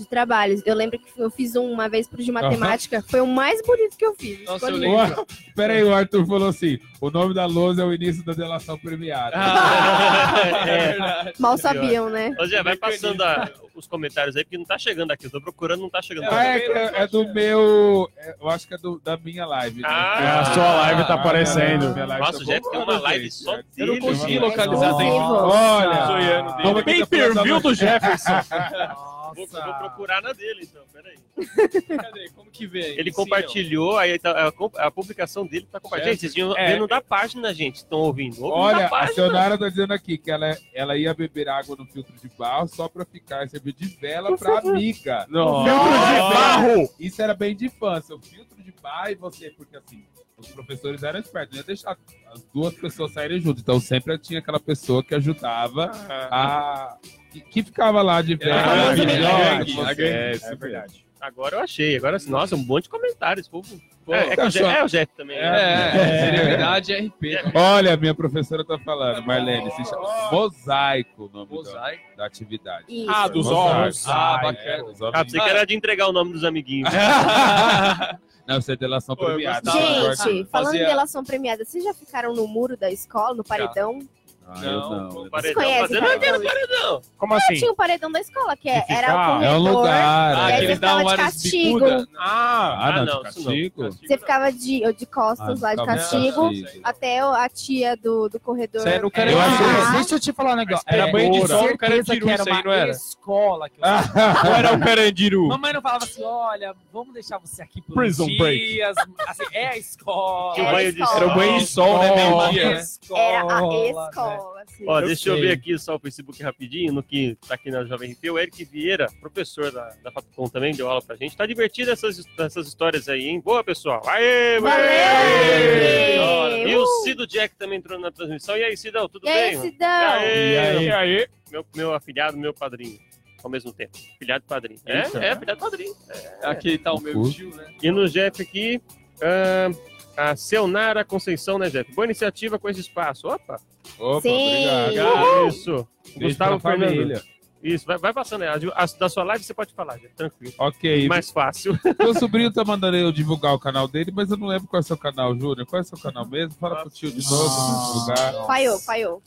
de trabalhos. Eu lembro que eu fiz um uma vez pro de matemática. Foi o mais bonito que eu fiz. Nossa, eu lindo. lembro. Pera aí, o Arthur falou assim, o nome da lousa é o início da delação premiada. Ah, É. verdade. Mal sabiam, né? Vai passando a- os comentários aí, porque não tá chegando aqui. Eu tô procurando, não tá chegando. Ah, é, que é- é do meu. é, eu acho que é do- da minha live. Né? Ah, a sua live tá Ah, aparecendo. minha live Nossa, tá o Jeff tem uma live gente. só É. Eu não dele. consegui localizar. Olha, Zoiando dele. vamos Pay aqui per pra- view do Jefferson. Vou, eu vou procurar na dele, então, peraí. Cadê? Como que vê? Ele Sim, compartilhou, aí tá- a, co- a publicação dele tá compartilhando. Gente, vocês tinham É. vendo da página, gente, estão ouvindo. Olha, a. Sionara tá dizendo aqui que ela, ela ia beber água no filtro de barro só pra ficar servir de vela pra amiga. Filtro de barro. Isso era bem de infância. O filtro de barro e você, porque assim, os professores eram espertos, não ia deixar as duas pessoas saírem juntas. Então sempre tinha aquela pessoa que ajudava Ah, a. que, que ficava lá de a gangue. é, isso É mesmo. verdade. Agora eu achei. Agora, assim, nossa, um monte de comentários. Povo. Pô, é, é, que o Jeff, cachorro. é o Jeff também. É. né? É, seriedade é RP. Olha, minha professora tá falando, Marlene, se chama Mosaico o nome da, Mosaico. da atividade. Isso. Ah, dos ovos. Ah, É, bacana. Ah, pensei que era de entregar o nome dos amiguinhos. Não, isso é delação Pô, premiada. Gente, falando em delação premiada, vocês já ficaram no muro da escola, no paredão? Ah, eu Não, não. O paredão. conhecem Mas eu não paredão? quero paredão. Como assim? Tinha o paredão da escola, que é- Que era o É um corredor. lugar. Ah, que você eles ficava dão de castigo. bicudas. Ah, Ah, não, não. castigo? Você ficava de, de costas Ah, lá de castigo, castigo. até a tia do, do corredor. Era o cara Eu Eu achei- Deixa eu te falar um negócio. Era É, banho de eu sol, o cara certeza tirou que era isso aí, uma não era? escola. Que eu Ou era o Carandiru? Mamãe não falava assim, olha, vamos deixar você aqui por Prison dias. Assim, é a escola. Era banho de escola. Era o banho de sol, né? É a escola. Escola. assim. Ó, Eu deixa eu ver aqui só o Facebook rapidinho, no que tá aqui na Jovem RP. O Eric Vieira, professor da, da Fapcom também, deu aula pra gente. Tá divertido essas, essas histórias aí, hein? Boa, pessoal. Aê, Valeu! E o Uh! Cido Jack também entrou na transmissão. E aí, Cidão, tudo E aí, bem? Cidão? Aê, E aí? E aí? Meu, meu afilhado, meu padrinho. Ao mesmo tempo. Filhado e padrinho. É, Eita. é, filhado e padrinho. Aqui tá o meu tio, né? E no Jeff aqui, ah, a Seonara Conceição, né, Jeff? Boa iniciativa com esse espaço. Opa! Opa, Sim. obrigado. Isso. Beijo Gustavo Fernando. família. Isso, vai, vai passando aí. A, a- da sua live você pode falar, Jeff, tranquilo. Ok. Mais fácil. Meu sobrinho tá mandando eu divulgar o canal dele, mas eu não lembro qual é o seu canal, Júnior. Qual é o seu canal mesmo? Fala pro tio de novo pra me divulgar. Falhou, falhou.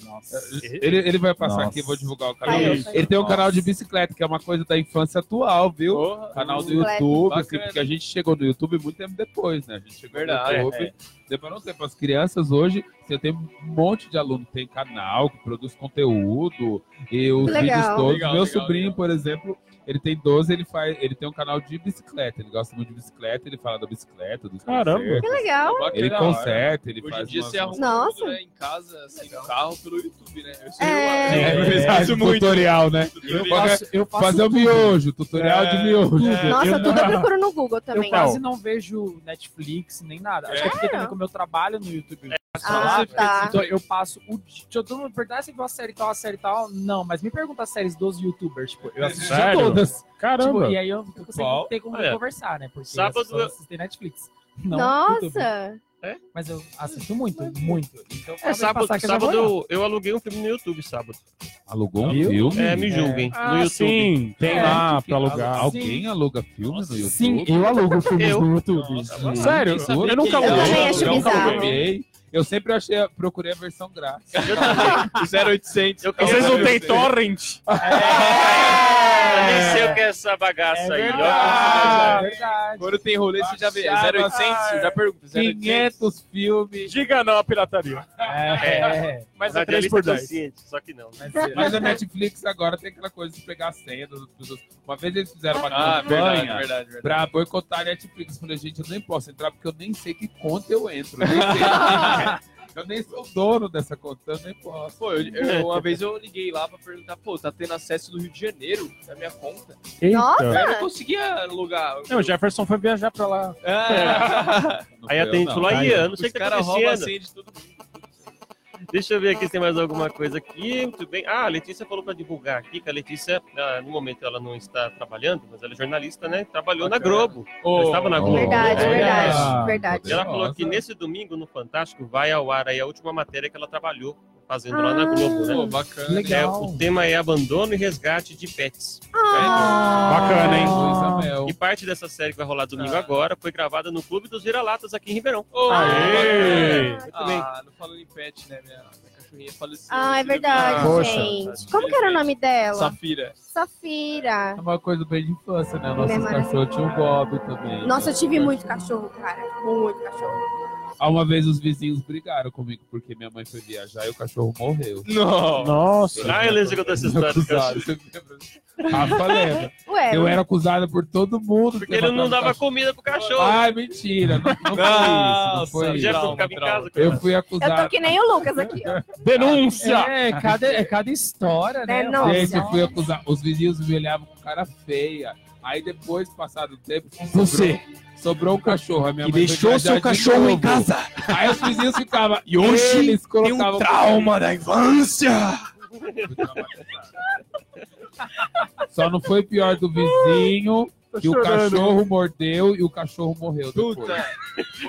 Ele, ele vai passar Nossa. aqui, eu vou divulgar o canal. Falhou, Ele, falhou. ele tem um Nossa. canal de bicicleta, que é uma coisa da infância atual, viu? Porra. Canal do Bicicleta. YouTube, assim, porque a gente chegou no YouTube muito tempo depois, né? A gente chegou Verdade, no YouTube, demorou um tempo. As crianças hoje, você tem um monte de aluno que tem canal, que produz conteúdo, e os Legal. vídeos todos. Legal, Meu legal, sobrinho, legal. por exemplo, ele tem 12, ele faz, ele tem um canal de bicicleta, ele gosta muito de bicicleta, ele fala da bicicleta, dos Caramba. Que legal. Ele hora. conserta, ele Hoje faz em dia umas- você arruma Nossa. tudo, né, em casa, assim, no carro, pelo YouTube, né? Eu sei É. É, eu faço muito. tutorial, né? Eu faço, eu faço Fazer o miojo, tutorial de miojo. Nossa, eu- tudo eu procuro no Google Eu também. quase não vejo Netflix nem nada. Acho que é porque também como eu trabalho no YouTube. Ah, tá. Então eu passo o dia. Todo mundo perguntar se viu a série tal, a série tal. Não, mas me pergunta as séries dos youtubers. Tipo, eu assisti Sério? todas. Caramba. Tipo, e aí eu fico sem Qual? ter como Olha, conversar, né? Porque sábado eu eu- assisti Netflix. Não YouTube. Nossa! Mas eu assisto muito, muito. Então, É, pode sábado, passar que eu já sábado vou eu, eu aluguei um filme no YouTube, sábado. Alugou um Viu? filme? É, me julguem. no Ah, YouTube. sim. Tem É, lá pra alugar. Alguém aluga filmes no YouTube? Sim, eu alugo filmes Eu? no YouTube. Nossa, Sério? nem sabia Eu nunca aluguei. Eu também acho Eu nunca bizarro. aluguei. Eu sempre achei, procurei a versão grátis. Eu também. 0800. Eu Vocês não têm torrent? Eu nem sei o que é essa bagaça aí. Ah, ó. é verdade. Quando tem rolê, você já vê. Baixava, 0800, você já pergunta. 0800. 500 filmes. Diga não à pirataria. É, Mas é Radialista 3 por 10. consciente, só que não. mas, é- Mas a Netflix agora tem aquela coisa de pegar a senha das outras pessoas. Uma vez eles fizeram uma Ah, verdade, campanha verdade, verdade. pra boicotar a Netflix. Eu falei, gente, eu nem posso entrar porque eu nem sei que conta eu entro. Nem, sei- eu nem sou dono dessa conta, eu nem posso. Pô, eu, eu- uma vez eu liguei lá pra perguntar, pô, tá tendo acesso do Rio de Janeiro na minha conta. Nossa! Eu não conseguia alugar. Não, o Jefferson foi viajar pra lá. É. Aí atende falou, aí, eu não sei o que tá acontecendo. senha de todo mundo. Deixa eu ver aqui se tem mais alguma coisa aqui. Muito bem. Ah, a Letícia falou para divulgar aqui que a Letícia, ah, no momento, ela não está trabalhando, mas ela é jornalista, né? Trabalhou na Globo. Ela estava na Globo. Verdade, Olha. verdade, verdade. E ela falou que nesse domingo, no Fantástico, vai ao ar aí a última matéria que ela trabalhou fazendo lá na Globo, né? Pô, bacana. É, Legal. o tema é abandono e resgate de pets. Ah, Bacana, hein? Luísa Mel. E parte dessa série que vai rolar domingo Ah. agora foi gravada no Clube dos Vira-Latas aqui em Ribeirão. Ô, Aê! Muito bem. Ah, não falando em pet, né? Minha, faleceu. Ah, é Você viu? verdade, Poxa. gente. Como que era o nome dela? Safira. Safira. É uma coisa bem de infância, né? Nossos cachorros tinham o Bob também. Nossa, eu tive muito cachorro, cara. Muito cachorro. Uma vez os vizinhos brigaram comigo porque minha mãe foi viajar e o cachorro morreu. Não. Nossa. Ah, eu lembro essa história do cachorro. Rafa lembra. Ué, Eu era acusado por todo mundo. Porque ele não dava comida pro cachorro. Ai, mentira. Não, não foi isso. Não foi isso. não ficava em casa, Eu fui eu acusado. tô que nem o Lucas aqui, ó. Denúncia! É, cada, é cada história, né? É, não. Gente, eu fui acusado. Os vizinhos me olhavam com cara feia. Aí depois, passado o tempo, Você. Sobrou, um cachorro. A minha Que mãe deixou seu cachorro em casa. Aí os vizinhos ficavam. E hoje eles Tem colocavam. um trauma da infância. Só não foi pior do vizinho que o cachorro mordeu e o cachorro morreu depois. Puta.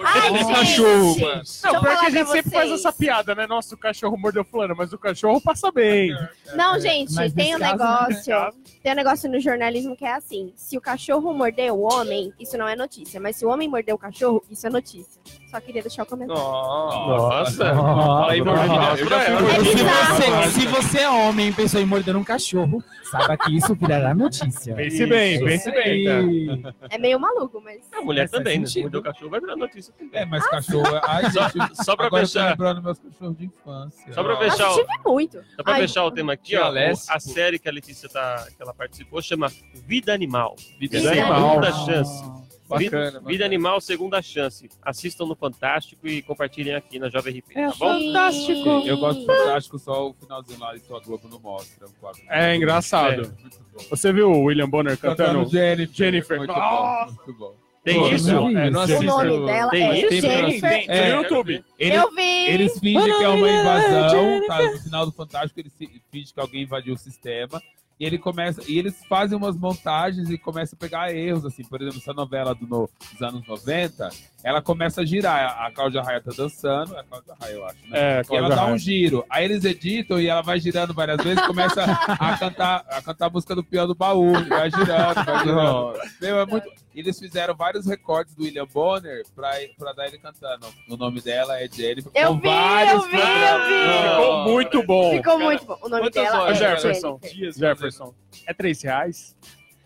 Ai, gente, cachorro, mano. Não, pior que a gente sempre faz essa piada, né? Nossa, o cachorro mordeu fulano, mas o cachorro passa bem. Não, gente, Mas tem um caso, negócio. Tem um negócio no jornalismo que é assim: se o cachorro mordeu o homem, isso não é notícia. Mas se o homem mordeu o cachorro, isso é notícia. Só queria deixar o comentário. Nossa. Fala aí, Nossa. Mordida. Eu. Se se você é homem e pensou em morder um cachorro, saiba que isso virará notícia. Pense bem, pense bem, aí. É meio maluco, mas. A mulher Faz também, né? Mordeu o cachorro, vai virar notícia também. É, mas cachorro. Ai, Só, gente, só pra agora eu tô fechar, lembrando meus cachorros de infância. só pra Nossa. fechar, Nossa, o- tive muito. só pra Ai, fechar o tema aqui, ó, a série que a Letícia tá, que ela participou chama Vida Animal. Vida Vida animal. Segunda chance. Bacana, Vida, bacana. Vida Animal, segunda chance. Assistam no Fantástico e compartilhem aqui na Jovem RP, É tá bom? fantástico. Eu gosto do Fantástico, só o finalzinho lá que a Globo não mostra. o quadro. É engraçado. Bom. Você viu o William Bonner Cantando cantando? Jennifer. Jennifer. Muito Nossa. bom, muito bom. Tem Pô, isso? não, é, não O nome dela Tem é isso? Tem, Jennifer. tem, tem É. no YouTube. Eles, Eu vi. eles fingem que é uma invasão, tá? No final do Fantástico, eles fi- fingem que alguém invadiu o sistema. E ele começa, e eles fazem umas montagens e começam a pegar erros, assim, por exemplo, essa novela do no- dos anos 90, ela começa a girar. A Cláudia Raia tá dançando, é a Cláudia Raia, eu acho, né? É, E ela dá Raia. um giro. Aí eles editam e ela vai girando várias vezes e começa a cantar, a cantar a música do peão do baú. e Vai girando, vai girando. Meu, é muito... Eles fizeram vários recortes do William Bonner pra, pra dar ele cantando. O nome dela é Jennifer. Eu com vi, vários eu vi, eu vi. Ficou muito bom. Ficou muito bom. O nome dela horas, é Jefferson. Jennifer. Jefferson. É três reais?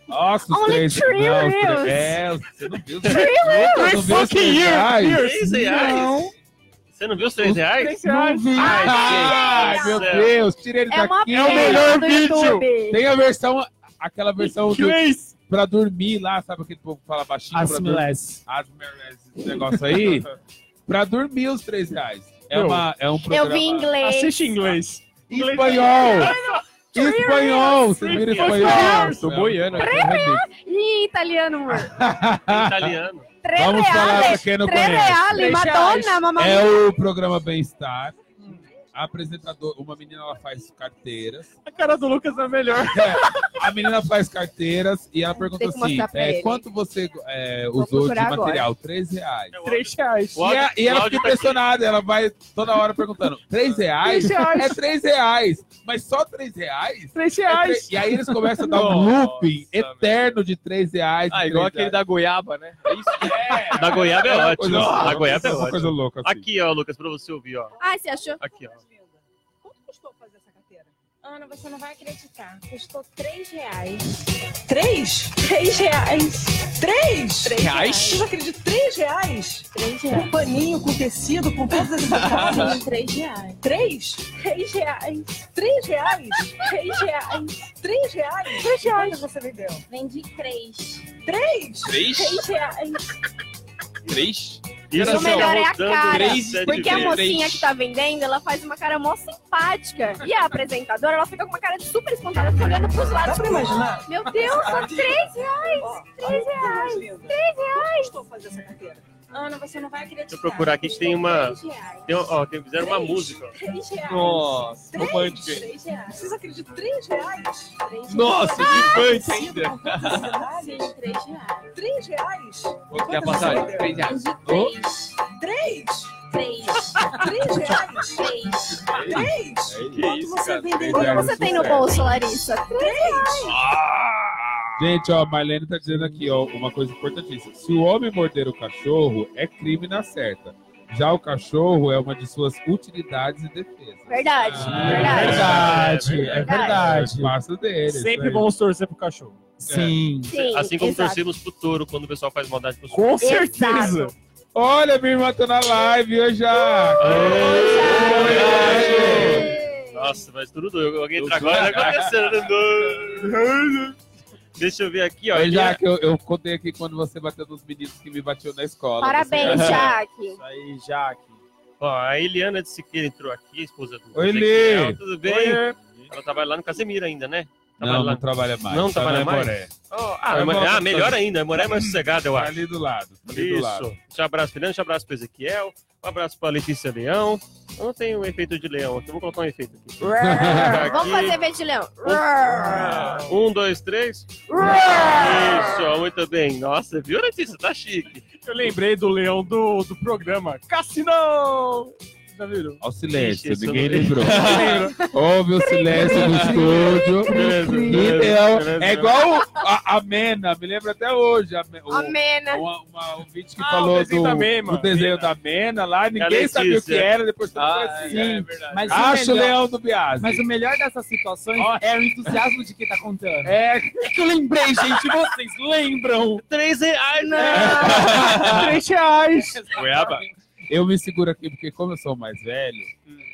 Nossa, os Only três. three não, os reels. três- É, você não viu? Você Three não viu os fucking três years. reais? Três reais? Não. Você não viu os três reais? Três reais. Ai, meu Deus, tira ele É daqui. É o melhor vídeo. YouTube. Tem a versão, aquela versão do, pra dormir lá, sabe aquele povo que fala baixinho? As pra dormir? mulheres. As mulheres, esse negócio aí. pra dormir os três reais. É, uma, é um Eu programa... vi em inglês. Assiste em inglês. Espanhol! Espanhol! Você vira espanhol! Boiando aqui. Ih, italiano, mano. Italiano. Três Vamos falar pra reais. quem não Três conhece. Madonna, mamãe. É o programa Bem-Estar. A apresentadora, uma menina ela faz carteiras. A cara do Lucas é melhor. A menina faz carteiras e ela pergunta assim: é, quanto você é, usou de procurar agora. material? Três reais. Três reais. O E, a- e ela fica tá impressionada, ela vai toda hora perguntando: três reais? Três reais. É três reais. Mas só três reais? Três É reais. E aí eles começam a dar um Nossa, looping eterno de três reais. Ah, igual aquele reais. da goiaba, né? É isso? É, Da goiaba é ótimo. coisa Da goiaba é uma ótimo. coisa louca. assim. Aqui, ó, Lucas, pra você ouvir, ó. Ai, você achou? Aqui, ó. Ana, você não vai acreditar. Custou 3 reais. 3? 3 reais. 3? 3 Reais? Você não acredita? 3 reais? 3 Com reais. paninho, com tecido, com esses detalhes. Sim, 3 reais. 3? 3 reais. 3 reais. 3 reais. 3 reais. 3 reais. Quanto você vendeu? Vendi 3. 3? Três? 3 reais. Três? Isso o melhor é a cara. Porque a mocinha que tá vendendo, ela faz uma cara mó simpática. E a apresentadora, ela fica com uma cara de super espontânea, fica olhando pros lados. Dá pra imaginar? Meu Deus, só 3 reais. Ó, 3 reais. 3 reais. Custou fazer essa carteira? Ana, você não vai acreditar. Deixa eu procurar aqui que tem uma. 3 reais. Tem, ó, tem, fizeram uma música. ó. 3 reais. Nossa, Três? romântica. 3 reais. Vocês acreditam? 3 reais? 3 Nossa, que infante ainda. Sim, 3 reais. 3 reais? Quanto que é a passagem? Três reais. Vendi 3. 3? 3. 3 reais? 3. 3? Que Quanto você vendeu? Quanto você tem no bolso, Larissa? 3 Gente, ó, a Marlene tá dizendo aqui, ó, uma coisa importantíssima. Se o homem morder o cachorro, é crime na certa. Já o cachorro é uma de suas utilidades e defesas. Verdade, Ah, verdade. Verdade, é É o verdade. espaço dele. Sempre aí. vamos torcer pro cachorro. Sim. Sim, Assim como exato. torcemos pro touro quando o pessoal faz maldade pro Com Exato. certeza. Olha, minha irmã tá na live, oi já. Oi, Nossa, mas tudo doido. Alguém entra agora, tá acontecendo. Deixa eu ver aqui, ó. Oi, já é- eu, eu contei aqui quando você bateu nos meninos que me bateu na escola. Parabéns, Você- Jaque. Isso aí, Jaque. Ó, a Eliana de Siqueira entrou aqui, a esposa do Oi, Lê. Tudo bem? Oi. Ela trabalha lá no Casemiro ainda, né? Não, lá. não trabalha mais. Não tá trabalha mais? Emboré. Ó, ah, ah, pra- melhor ainda. Moré é mais sossegado, eu acho. ali do lado. tá ali do lado. Isso. Deixa um abraço, Fernando. Deixa um abraço pro Ezequiel. Um abraço pra Letícia Leão. Eu não tenho um efeito de leão aqui, eu vou colocar um efeito aqui. Vamos fazer efeito de leão. Um, dois, três. Isso, muito bem. Nossa, viu, Letícia? Tá chique. Eu lembrei do leão do, do programa. Cassinão! Já viram? Olha o silêncio, Ixi, ninguém lembrou. Houve o silêncio no estúdio. Beleza, E beleza, deu- beleza. É igual a, a Mena, me lembro até hoje. A, o- Amena. uma, uma ouvinte que Ah, o falou desenho do, da Mena. do desenho da Mena lá, ninguém sabia o que era, depois tudo Ah, foi assim. é, é. Mas Acho o melhor- leão do Biase. Mas o melhor dessas situações é o entusiasmo de quem tá contando. É, É que eu lembrei, gente, vocês lembram? Três reais, né? Três reais! Goiaba. Eu me seguro aqui porque como eu sou mais velho,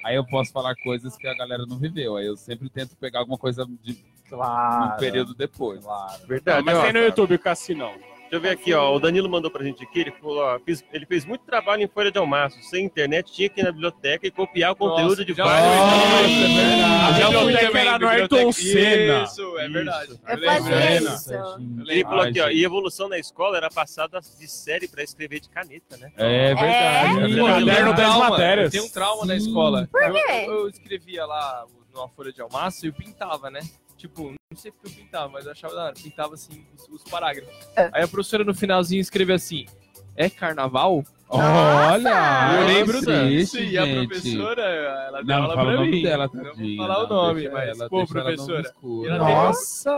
aí eu posso falar coisas que a galera não viveu. Aí eu sempre tento pegar alguma coisa de Claro. um período depois. Verdade, Mas ó. tem no YouTube o Cassinão. Deixa eu ver aqui, ó. O Danilo mandou pra gente aqui. Ele falou, ó, fiz- ele fez muito trabalho em folha de almaço. Sem internet, tinha que ir na biblioteca e copiar o conteúdo Nossa, de vários. é. A fui biblioteca era no biblioteca- Ayrton Senna. Isso, é verdade. Eu lembro. fazia Lembra? isso. Ele falou aqui, ó. E evolução na escola era passada de série pra escrever de caneta, né? É verdade. É? é Pô, eu um trauma, tenho um trauma na escola. Por Eu- quê? Eu, eu escrevia lá numa folha de almaço e eu pintava, né? Tipo, não sei porque eu pintava, mas eu achava da hora. Pintava assim os, os parágrafos. É. Aí a professora no finalzinho escreveu assim: É carnaval? Olha, eu lembro disso. E a gente. professora, ela deu Não, aula fala o pra nome mim. dela, não vou falar o não, nome, deixa mas, ela- pô, ela professora. ela teve- Nossa!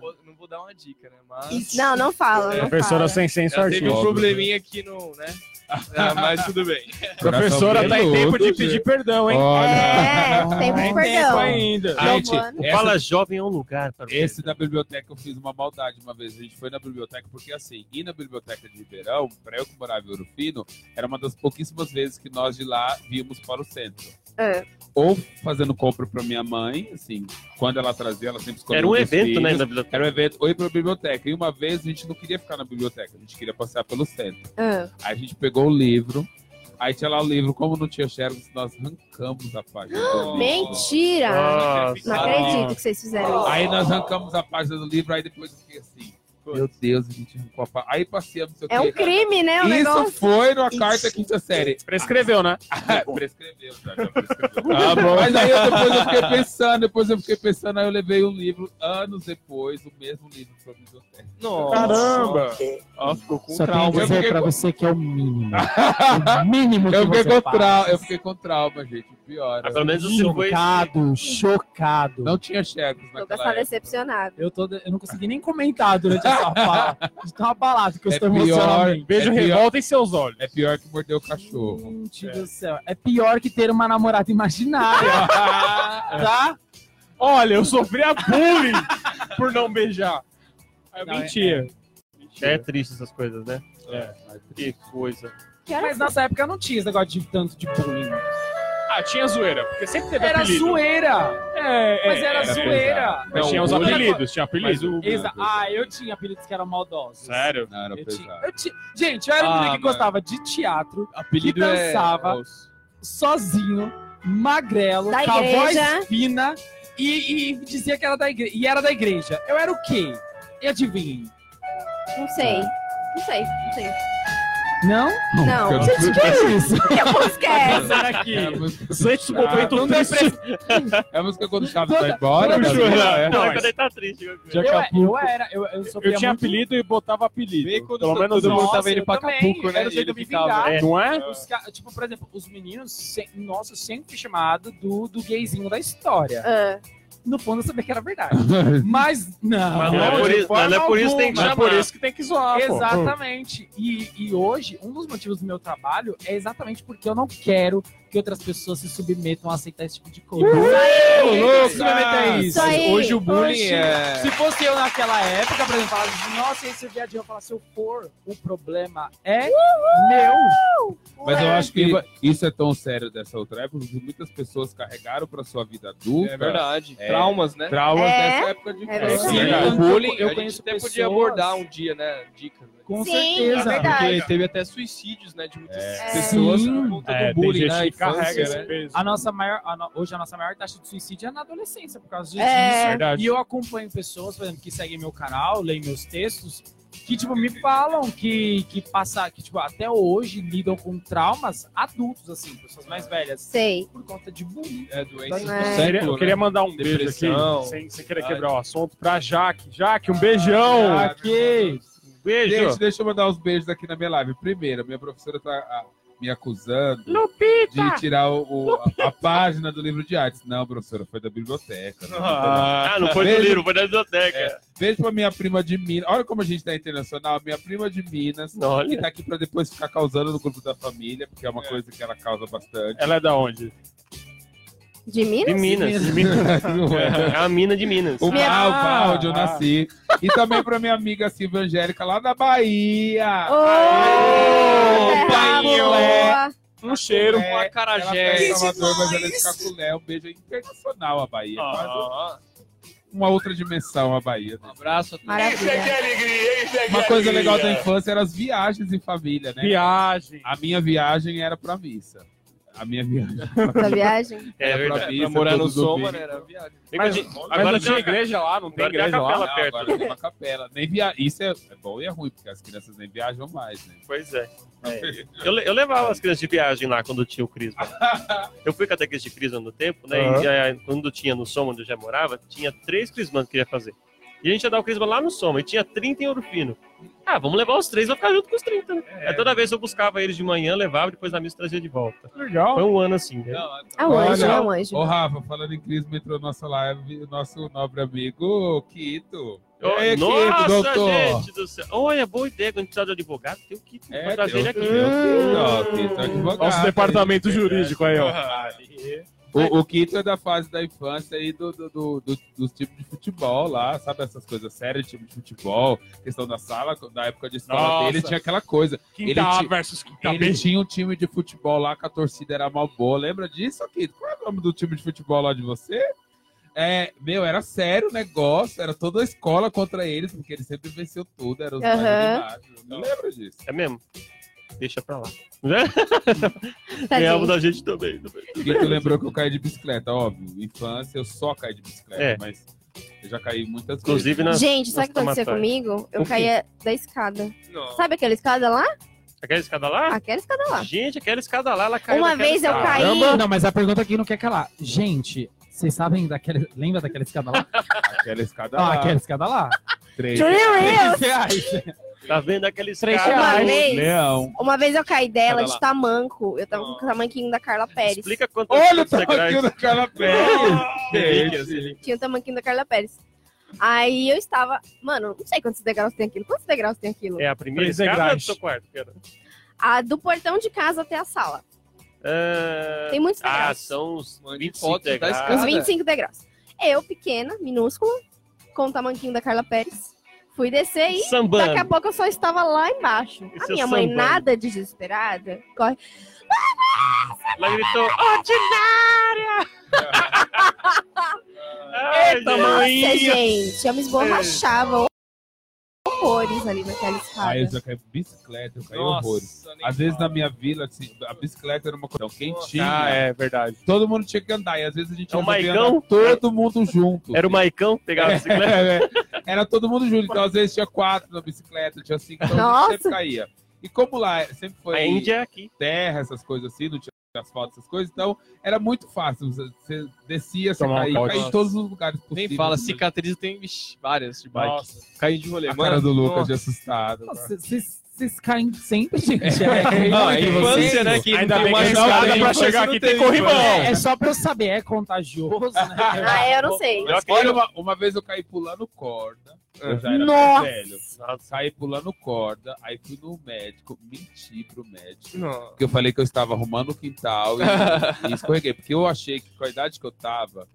Só que não vou dar uma dica, né? Mas. Não, não fala. Não Professora fala. sem senso Ela teve um probleminha aqui no. né? Ah, mas tudo bem. Professora tá em tempo de pedir perdão, hein? Olha, É, tempo de tempo perdão. ainda. Gente, essa- Fala Jovem é um lugar para Esse da biblioteca eu fiz uma maldade uma vez. A gente foi na biblioteca porque assim, ir na biblioteca de Ribeirão, para eu que morava em Ouro Fino, era uma das pouquíssimas vezes que nós de lá víamos para o centro. É. Ou fazendo compra para minha mãe, assim, quando ela trazia, ela sempre escolhia Era um evento, né, filhos. na biblioteca. Era um evento, ou ir para a biblioteca. E uma vez a gente não queria ficar na biblioteca, a gente queria passear pelo centro. Ah. Aí a gente pegou o livro, aí tinha lá o livro, como não tinha xerox, nós arrancamos a página. do livro. Mentira! Nossa. Não acredito que vocês fizeram isso. Aí nós arrancamos a página do livro, aí depois eu fiquei assim, meu Deus, a gente arrancou a. Aí passeamos, não sei o É um quê. crime, né? O Isso negócio. foi na quarta, quinta série. Prescreveu, né? prescreveu, já, já prescreveu. Mas aí eu, depois eu fiquei pensando, depois eu fiquei pensando, aí eu levei um livro, anos depois, o mesmo livro pra biblioteca. Nossa. Caramba! Ó, ficou com Só tenho trauma. que Eu dizer fiquei pra com- você que é o mínimo. o mínimo que Eu fiquei, você com trauma, eu fiquei com trauma, gente, pior. Ah, pelo menos foi. Chocado, chocado. Não tinha Lucas naquela tá época. decepcionado. Eu, tô, eu não consegui nem comentar durante essa fala. De tão abalado que eu É estou pior. emocionalmente. Vejo É pior. revolta em seus olhos. É pior que morder o cachorro. Gente do céu. É pior que ter uma namorada imaginária. tá? Olha, eu sofria bullying por não beijar. Eu Não, é- mentia. É triste essas coisas, né? É. Que coisa. Que hora Mas nessa época não tinha esse negócio de tanto de bullying. Ah, tinha zoeira, porque sempre teve Era apelido. zoeira. É, é, Mas era, era zoeira. Mas Não, tinha os apelidos, tinha Mas apelido. o... Exa- ah, eu tinha apelidos que eram maldosos. Sério? Não, era Eu tinha, pesado. eu tinha- Gente, eu era um Ah, menino que mano. gostava de teatro, Apelido que dançava. é... sozinho, magrelo, Da com a igreja. voz fina e, e dizia que era da igreja. E era da igreja. Eu era o quê? E adivinhem? Não sei. Não sei, não sei. Não? Não. Eu Gente, que é isso? Que música é essa? Será É que a música, sente o momento não triste? é a música quando o Chaves vai embora. É. Não, mas- quando ele tá triste. Eu, eu era, eu, eu Eu tinha muito- apelido e botava apelido. Quando Pelo todo menos mundo um. Nossa, tava indo pra. Acapulco, né? Era o jeito de ficava. É, não é? Os tipo, por exemplo, os meninos, se- nossa, sempre chamado do, do gayzinho da história. Ah, No fundo, eu sabia que era verdade. Mas, não. Mas não é por isso- mas não é por isso que tem que. Mas é por isso que tem que zoar, pô. Exatamente. E, e hoje, um dos motivos do meu trabalho é exatamente porque eu não quero que outras pessoas se submetam a aceitar esse tipo de coisa. louco! Se submeter a isso. Isso. Hoje o bullying Hoje, é... Se fosse eu naquela época, por exemplo, falava assim, nossa, esse é viadinho, eu falava, se eu for, o problema é meu. Mas eu acho que isso é tão sério dessa outra época que muitas pessoas carregaram para sua vida adulta É verdade. É. Traumas, né? traumas É, dessa época de é verdade. Sim, o bullying, eu a conheço até pessoas- podia abordar um dia, né? Dicas. Né? Com Sim, certeza. é. Porque teve até suicídios, né? De muitas É. pessoas Sim. por conta É, do bullying, tem né? gente que carrega Infância, né? A nossa maior, a no- hoje a nossa maior taxa de suicídio é na adolescência, por causa disso. É. Verdade. E eu acompanho pessoas, por exemplo, que seguem meu canal, leem meus textos, que, tipo, me falam que, que passa, que, tipo, até hoje lidam com traumas adultos, assim, pessoas mais velhas. Sei. Por conta de bullying. É doença do É. Eu queria, século, eu queria né? mandar um beijo Depressão. aqui, sem, sem querer quebrar o assunto, pra Jaque. Jaque, um beijão! Aqui. Beijo. Gente, deixa eu mandar uns beijos aqui na minha live. Primeiro, minha professora tá ah, me acusando Lupita! de tirar o, o- a, a página do livro de artes. Não, professora, foi da biblioteca. Não, Ah, não foi do Beijo. livro, foi da biblioteca. É. Beijo pra minha prima de Minas. Olha como a gente tá internacional. Minha prima de Minas, Olha. que tá aqui pra depois ficar causando no grupo da família, porque é uma coisa que ela causa bastante. Ela é da onde? De Minas? De Minas. Não é? É a mina de Minas. O Minha- Mal, onde eu Ah. nasci. E também pra minha amiga Silvia Angélica, lá da Bahia. Painho. boa. Um cheiro. É, Um acarajé. Salvador, mas ela é de Caculé. Um beijo internacional a Bahia. Quase Ah, uma outra dimensão a Bahia. Um abraço a todos. Maravilha. Uma coisa legal da infância eram as viagens em família, né? viagem. A minha viagem era pra missa. A minha viagem viagem. É pra verdade. Pra morar no Soma, né? Era viagem. Mas, Agora mas não tem tinha igreja lá, não tem Agora tem a igreja lá. capela. Não, perto. agora tem uma capela. Nem via... Isso é, é bom e é ruim, porque as crianças nem viajam mais, né? Pois é. Eu, le- eu levava as crianças de viagem lá quando tinha o Crisma. Eu fui catequista de Crisma no tempo, né? Aham. E já- quando tinha no Soma, onde eu já morava, tinha três Crismas que ia fazer. E a gente ia dar o Crisma lá no Soma, e tinha 30 em Ouro Fino. Ah, vamos levar os três, vai ficar junto com os 30, né? Aí toda vez eu buscava eles de manhã, levava, depois na missa trazia de volta. Legal. Foi um ano assim, né? É um anjo, é um anjo. Ô, Rafa, falando em Crisma, entrou na nossa live o nosso nobre amigo Quito. Quito, Nossa, doutor. gente do céu. Olha, boa ideia, quando a gente precisa de advogado, tem o Kito. É, Vai trazer ele aqui. é advogado. Nosso departamento aí, jurídico aí, ó. O, o Quito é da fase da infância aí do, do, do- do- dos tipos de futebol lá, sabe? Essas coisas sérias, tipo de futebol, questão da sala, da época de escola Nossa. dele, tinha aquela coisa. Quinta Ele ti- versus Quinta Ele B. tinha um time de futebol lá que a torcida era mal boa. Lembra disso, Quito? Qual é o nome do time de futebol lá de você? É, meu, era sério o negócio, era toda a escola contra eles, porque ele sempre venceu tudo, era os mais Aham. animados. Não lembra disso? É mesmo? Deixa pra lá. Tadinho. Ganhava da gente também. também. O Quito lembrou que eu caí de bicicleta, óbvio. Infância, eu só caí de bicicleta, É. mas eu já caí muitas Inclusive vezes. nas. Gente, sabe o que aconteceu comigo? Eu caía da escada. não. Sabe aquela escada lá? Aquela escada lá? Aquela escada lá. Gente, aquela escada lá, ela caiu. Uma vez eu escada. caí. Não, mas a pergunta aqui não quer calar. Gente, vocês sabem daquele. Lembra daquela escada lá? Aquela escada Ah, lá. aquela escada lá? Três. Três Três reais. Tá vendo aquela Três? Uma vez, Leão. uma vez eu caí dela de tamanco. Eu tava com o tamanquinho da Carla Pérez. Explica quantos Olha o degraus. tamanho daquela pele. Relíquias, relíquias. Tinha o tamanquinho da Carla Pérez. Aí eu estava. Mano, não sei quantos degraus tem aquilo. Quantos degraus tem aquilo? É a primeira Três escada degraus. do seu quarto, cara? A do portão de casa até a sala. Ah, Tem muitos ah, degraus. são uns Mande 25 fotos da degraus. escada. Uns 25 degraus. Eu, pequena, minúscula, com o tamanquinho da Carla Pérez, fui descer e Sambando. daqui a pouco eu só estava lá embaixo. E A minha mãe, sambando? nada desesperada, corre. Ela gritou, ordinária! Ai, Eita! Nossa, gente, eu me esborrachava horrores ali naquela escada. Aí eu já caí bicicleta, eu caí Nossa, horrores. Às vezes fala. na minha vila, assim, a bicicleta era uma coisa. Quem tinha, Ah, é verdade. todo mundo tinha que andar. E às vezes a gente É o resolvia Maicão? andar todo mundo junto. Era o Maicão, pegava a bicicleta. É, é. Era todo mundo junto. Então, às vezes tinha quatro na bicicleta, tinha cinco, então a Nossa. gente sempre caía. E como lá sempre foi A Índia é aqui. terra, essas coisas assim, não tinha asfalto, essas coisas, então era muito fácil. Você- descia, você Tomar um caía, caldo. caía em todos os lugares possíveis. Nem fala, cicatriz tem várias de bike. Nossa. Caí de rolê. A cara do Lucas de nossa. assustado. Nossa, Vocês vocês caem sempre, gente. É, Não, é entre infância, vocês. né? Que Ainda não tem que a mais escada pra chegar não aqui tem corrimão. É, é só pra eu saber, é contagioso, né? Ah, eu não sei. Olha, uma, uma vez eu caí pulando corda. Eu já era Nossa. velho. Saí pulando corda, aí fui no médico, menti pro médico. Não. Porque eu falei que eu estava arrumando o quintal e, e escorreguei. Porque eu achei que com a idade que eu tava,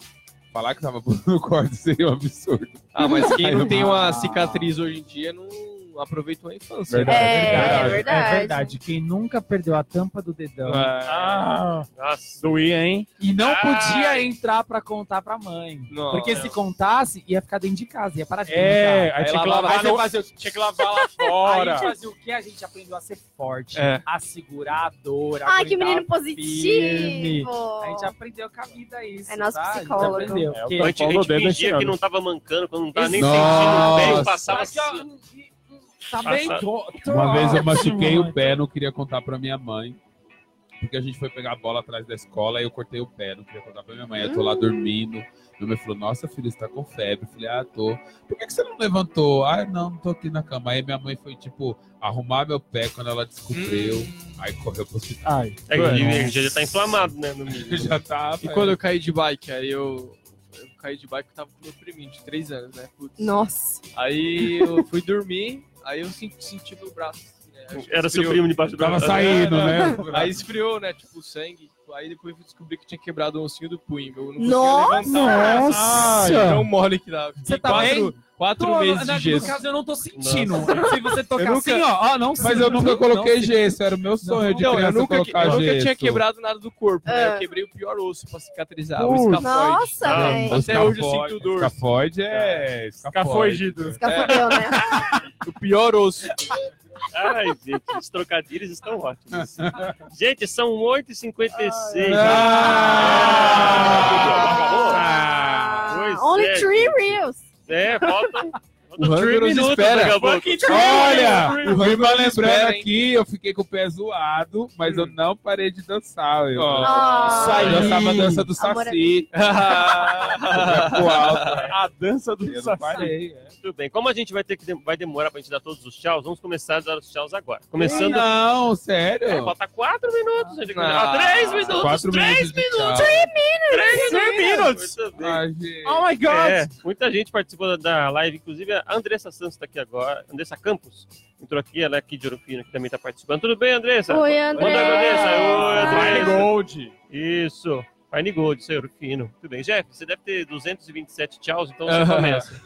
falar que tava pulando corda seria um absurdo. Ah, mas quem não eu- tem uma cicatriz hoje em dia não aproveitou a infância. Verdade. É, verdade. é verdade. É verdade. Quem nunca perdeu a tampa do dedão Ah, Nossa. doía, hein? e não Ai. podia entrar pra contar pra mãe. Não. Porque se contasse, ia ficar dentro de casa, ia parar de É, aí tinha que lavar, Aí no... fazia o- tinha que lavar lá Aí fora. fazia o que? A gente aprendeu a ser forte, É. a segurar a dor. a Ai, que menino firme. positivo. A gente aprendeu com a vida isso. É nosso tá? psicólogo. A gente aprendeu. É, Porque- o A gente, a gente fingia que não tava mancando, quando não tava nem Exato. sentindo bem, passava assim. Tá bem, Uma vez eu machuquei o pé, não queria contar pra minha mãe. Porque a gente foi pegar a bola atrás da escola e eu cortei o pé, não queria contar pra minha mãe. Eu tô lá dormindo. Minha mãe falou: Nossa, filho, você tá com febre. Eu falei: Ah, tô. Por que, que você não levantou? Ah, não, não tô aqui na cama. Aí minha mãe foi, tipo, arrumar meu pé quando ela descobriu. Aí correu pro hospital. Ai, É que ele já tá inflamado, né? No meio. Já tá. E quando eu caí de bike, aí eu, eu caí de bike, eu tava com meu priminho de 3 anos, né? Putz. Nossa. Aí eu fui dormir, aí eu senti, senti meu braço. assim, né? Era seu esfriou. primo debaixo do Tava braço. saindo, né? Aí esfriou, né? Tipo, o sangue. Aí depois eu descobri que tinha quebrado o ossinho do punho. Eu não conseguia Nossa! levantar. Nossa! Ai, tão mole que dava. Você tá quatro, bem? Quatro Tô, meses na- de gesso. No caso, eu não tô sentindo. Se você tocar Eu nunca- assim, ó, ó, não Mas sinto, eu nunca não coloquei gesso, era o meu sonho de Não, eu criança nunca, colocar eu nunca gesso. tinha quebrado nada do corpo, né? Ah. Eu quebrei o pior osso pra cicatrizar, o Putz. escafoide. Nossa, Ah, velho. Até hoje eu sinto dor. Escafoide é. Escafoidido. Escafudeu, né? O pior osso. Ai, gente, os trocadilhos estão ótimos. Gente, são 8h56. Ah! Pois Only é. three reels. É, faltam. O Hunger nos minutos espera. Olha, o Vai Rima lembrando aqui, eu fiquei com o pé zoado, mas eu não parei de dançar. Eu, Ah. eu dançava a dança do é- Saci. alto. A dança do Eu não Saci. parei. é. Tudo bem. Como a gente vai ter que dem- vai demorar pra gente dar todos os tchauz, vamos começar a dar os tchauz agora. Começando. Não, É, sério. falta quatro minutos. gente. Ah, Ah, três minutos. Quatro três minutos. tchau. Três minutos. Bem. Ai, gente. Oh my god! É, muita gente participou da live, inclusive a Andressa Santos está aqui agora, Andressa Campos entrou aqui, ela é aqui de Orofino, que também está participando. Tudo bem, Andressa? Oi, Manda a Andressa. Oi, Fine Andressa. Gold. Isso. Fine Gold, seu Orofino. Tudo bem. Jeff, você deve ter 227 tchauz, então você começa.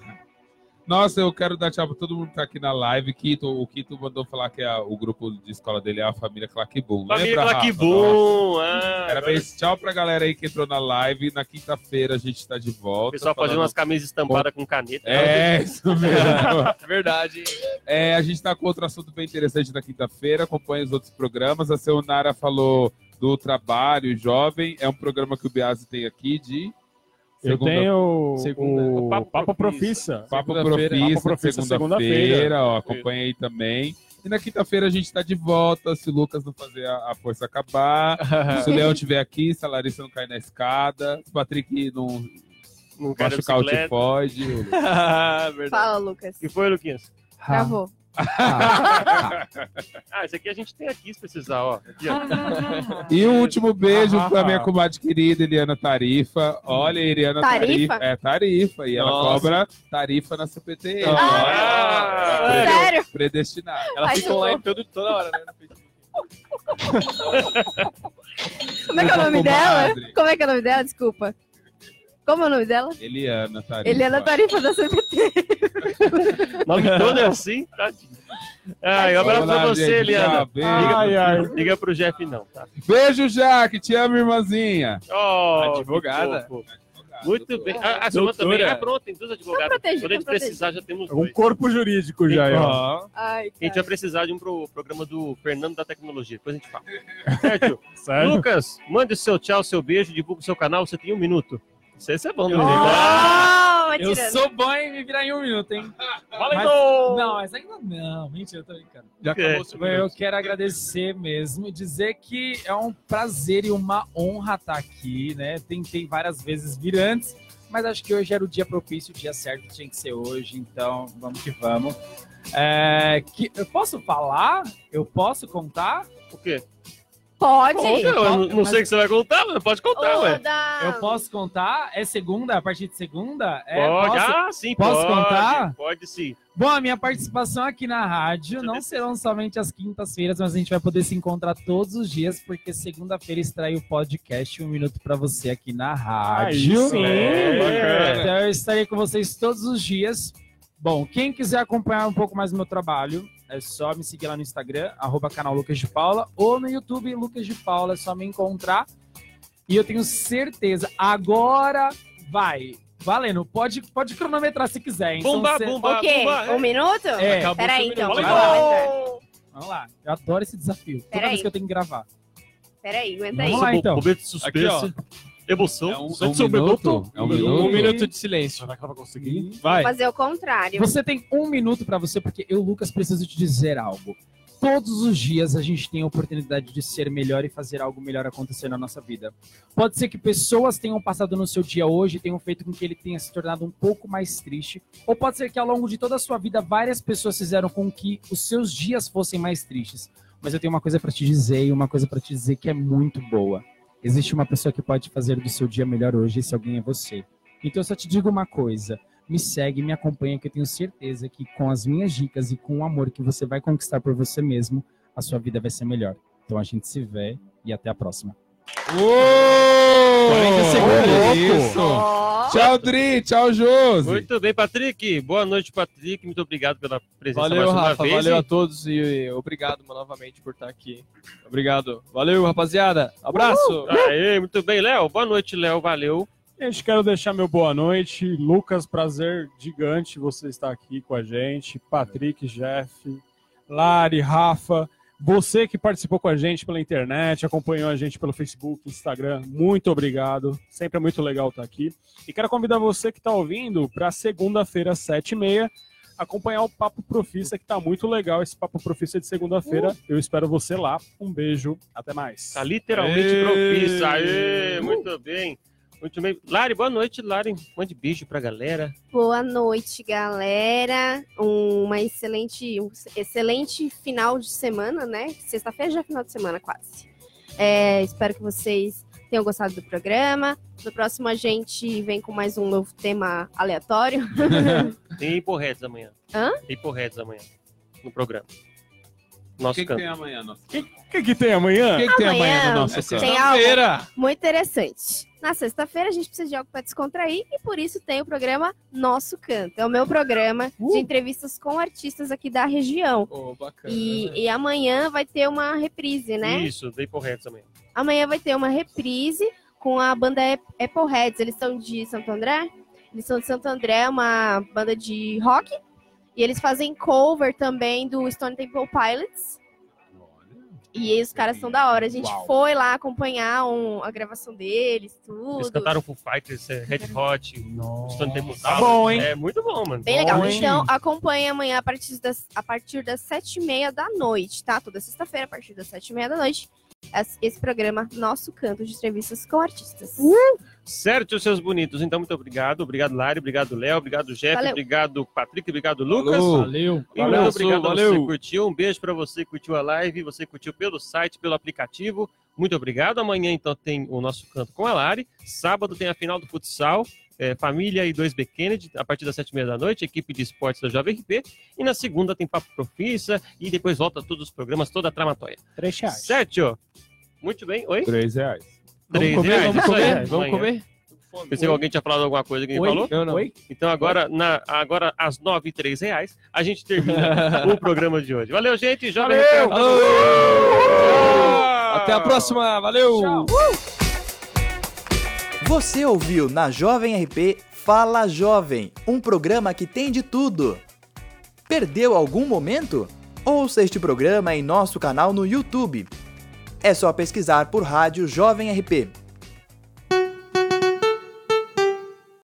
Nossa, eu quero dar tchau pra todo mundo que tá aqui na live. Quito, o Quito mandou falar que a- o grupo de escola dele é a família Claquibum. Família Lembra, Rafa? Claquibum. Ah, Parabéns, tchau pra galera aí que entrou na live. Na quinta-feira a gente tá de o volta. pessoal fazendo falando- umas camisas estampadas com caneta. É, isso mesmo. É verdade. É, a gente tá com outro assunto bem interessante na quinta-feira. Acompanhe os outros programas. A Seunara falou do trabalho jovem. É um programa que o Biase tem aqui de. Eu segunda- tenho segunda. o Papo Papo, Profissa. Papo segunda-feira. Profissa, segunda-feira. acompanha aí também. E na quinta-feira a gente tá de volta. Se o Lucas não fazer a, a força acabar. se o Leão estiver aqui, se a Larissa não cair na escada. Se o Patrick não Não machucar o tifoide. Fala, Lucas. O que foi, Luquinhas? Travou. Ah, esse aqui a gente tem aqui, se precisar, ó. Aqui, ó. E o último beijo Ah. pra minha comadre querida, Eliana Tarifa. Olha, Eliana Tarifa? É, Tarifa. E ela Nossa. cobra tarifa na CPT. Ah, Olha, Sério? predestinado. Ela Ai, ficou lá todo, toda hora, né? Como é que é o nome dela? Como é que é o nome dela? Desculpa. Como é o nome dela? Eliana Tarifa. Eliana Tarifa da CPT. nome todo é assim? Tadinho. Ah, e um abraço pra Olá, você, gente. Eliana. Beijo. Ai, ai. Liga pro Jeff, não, tá? Beijo, Jaque. Te amo, irmãzinha. Oh, Advogada. Muito bem. A, a Silvana Doutora. também. Ah, pronto, tem duas advogadas. Quando a gente precisar, já temos Um dois. corpo jurídico já, ó. Ai, A gente vai precisar de um pro programa do Fernando da Tecnologia. Depois a gente fala. Certo? Certo? Lucas, mande o seu tchau, seu beijo, divulga o seu canal. Você tem um minuto. Isso aí é bom, né? Oh, Eu sou bom em me virar em um minuto, hein? Fala Mas-! Não, mas ainda não. Mentira, eu tô brincando. Já acabou o seu Eu minuto. quero agradecer mesmo e dizer que é um prazer e uma honra estar aqui, né? Tentei várias vezes vir antes, mas acho que hoje era o dia propício, o dia certo tinha que ser hoje, então vamos que vamos. É, que, eu posso falar? Eu posso contar? O quê? Pode. Conta, eu não, não Mas- sei o que você vai contar, mas pode contar, ué. Eu posso contar? É segunda? A partir de segunda? É, Pode, posso? ah, sim, posso pode. contar? Pode sim. Bom, a minha participação aqui na rádio não serão somente as quintas-feiras, mas a gente vai poder se encontrar todos os dias, porque segunda-feira extrai o podcast Um Minuto pra Você aqui na rádio. sim. É. Bacana. Então eu estarei com vocês todos os dias. Bom, quem quiser acompanhar um pouco mais do meu trabalho, é só me seguir lá no Instagram, arroba canal Lucas de Paula, ou no YouTube, Lucas de Paula, é só me encontrar. E eu tenho certeza, agora vai. Valendo, pode, pode cronometrar se quiser, se- bumba, O quê? bumba. Um minuto? É. Acabou Peraí, então. Vai lá. Vamos lá, eu adoro esse desafio. Toda Peraí. vez que eu tenho que gravar. Peraí, aguenta aí. Vamos lá, então. Momento de Aqui, ó. Emoção. É um, é um ser minuto? É um Um minuto? minuto de silêncio. Será que ela vai conseguir? Vai. Fazer o contrário. Você tem um minuto pra você, porque eu, Lucas, preciso te dizer algo. Todos os dias a gente tem a oportunidade de ser melhor e fazer algo melhor acontecer na nossa vida. Pode ser que pessoas tenham passado no seu dia hoje e tenham feito com que ele tenha se tornado um pouco mais triste, ou pode ser que ao longo de toda a sua vida várias pessoas fizeram com que os seus dias fossem mais tristes. Mas eu tenho uma coisa pra te dizer e uma coisa pra te dizer que é muito boa. Existe uma pessoa que pode fazer do seu dia melhor hoje e esse alguém é você. Então eu só te digo uma coisa. Me segue, me acompanha, que eu tenho certeza que com as minhas dicas e com o amor que você vai conquistar por você mesmo, a sua vida vai ser melhor. Então a gente se vê e até a próxima. Uou! 40 segundos. Isso! Tchau, Dri! Tchau, Josi! Muito bem, Patrick. Boa noite, Patrick. Muito obrigado pela presença Valeu, mais uma Rafa. vez. Valeu a todos e, obrigado novamente por estar aqui. Obrigado. Valeu, rapaziada. Abraço. Aê, muito bem, Léo. Boa noite, Léo. Valeu. Gente, quero deixar meu boa noite. Lucas, prazer gigante você estar aqui com a gente. Patrick, Jeff, Lari, Rafa. Você que participou com a gente pela internet, acompanhou a gente pelo Facebook, Instagram, muito obrigado. Sempre é muito legal estar aqui. E quero convidar você que está ouvindo para segunda-feira, às 7h30, acompanhar o Papo Profissa, que está muito legal esse Papo Profissa de segunda-feira. Eu espero você lá. Um beijo, até mais. Tá literalmente Aê! propício. Aê, muito bem. Muito bem. Lari, boa noite, Lari. Mande beijo pra galera. boa noite, galera. Uma excelente, um excelente final de semana, né? Sexta-feira já é final de semana, quase. É, espero que vocês tenham gostado do programa. No próximo a gente vem com mais um novo tema aleatório. Tem Porredes amanhã. Hã? Tem Porredes amanhã no programa. O Nosso que, que tem amanhã, nosso? O que, que tem amanhã? O que, que tem amanhã no nosso canto? Tem algo muito interessante. Na sexta-feira a gente precisa de algo para descontrair e por isso tem o programa Nosso Canto. É o meu programa de entrevistas com artistas aqui da região. Ô, bacana. E, e amanhã vai ter uma reprise, né? Isso, Porredes amanhã. Amanhã vai ter uma reprise com a banda Ap- Appleheads. Eles são de Santo André. Eles são de Santo André, é uma banda de rock. E eles fazem cover também do Stone Temple Pilots. E os caras são da hora. A gente Uau. foi lá acompanhar um- a gravação deles, tudo. Eles cantaram Full Fighters, é, Red Hot, Stone Temple Tá bom, hein? É muito bom, mano. Bem legal. Bom? Então, acompanhe amanhã a partir das, a partir das sete e meia da noite, tá? Toda sexta-feira, a partir das sete e meia da noite. Esse programa, Nosso Canto de Entrevistas com Artistas. Certo, seus bonitos. Então, muito obrigado. Obrigado, Lari. Obrigado, Léo. Obrigado, Jeff. Valeu. Obrigado, Patrick. Obrigado, Lucas. Valeu. E Valeu, muito obrigado a você valeu. que curtiu. Um beijo para você que curtiu a live, você que curtiu pelo site, pelo aplicativo. Muito obrigado. Amanhã, então, tem o nosso canto com a Lari. Sábado tem a final do futsal. É, Família e 2B Kennedy, a partir das sete e meia da noite, equipe de esportes da Jovem RP. E na segunda tem Papo Profissa e depois volta todos os programas, toda a tramatóia. Três reais. Certo? Muito bem. Oi? Três reais. Três Vamos comer, reais, vamos isso aí, comer, vamos comer. Pensei que alguém tinha falado alguma coisa que ninguém Oi? falou. Não. Oi? Então agora, na, agora às nove e três reais, a gente termina o programa de hoje. Valeu, gente. Jovem Valeu! RP. Até a próxima. Valeu. Tchau. Você ouviu na Jovem RP Fala Jovem, um programa que tem de tudo. Perdeu algum momento? Ouça este programa em nosso canal no YouTube. É só pesquisar por Rádio Jovem RP.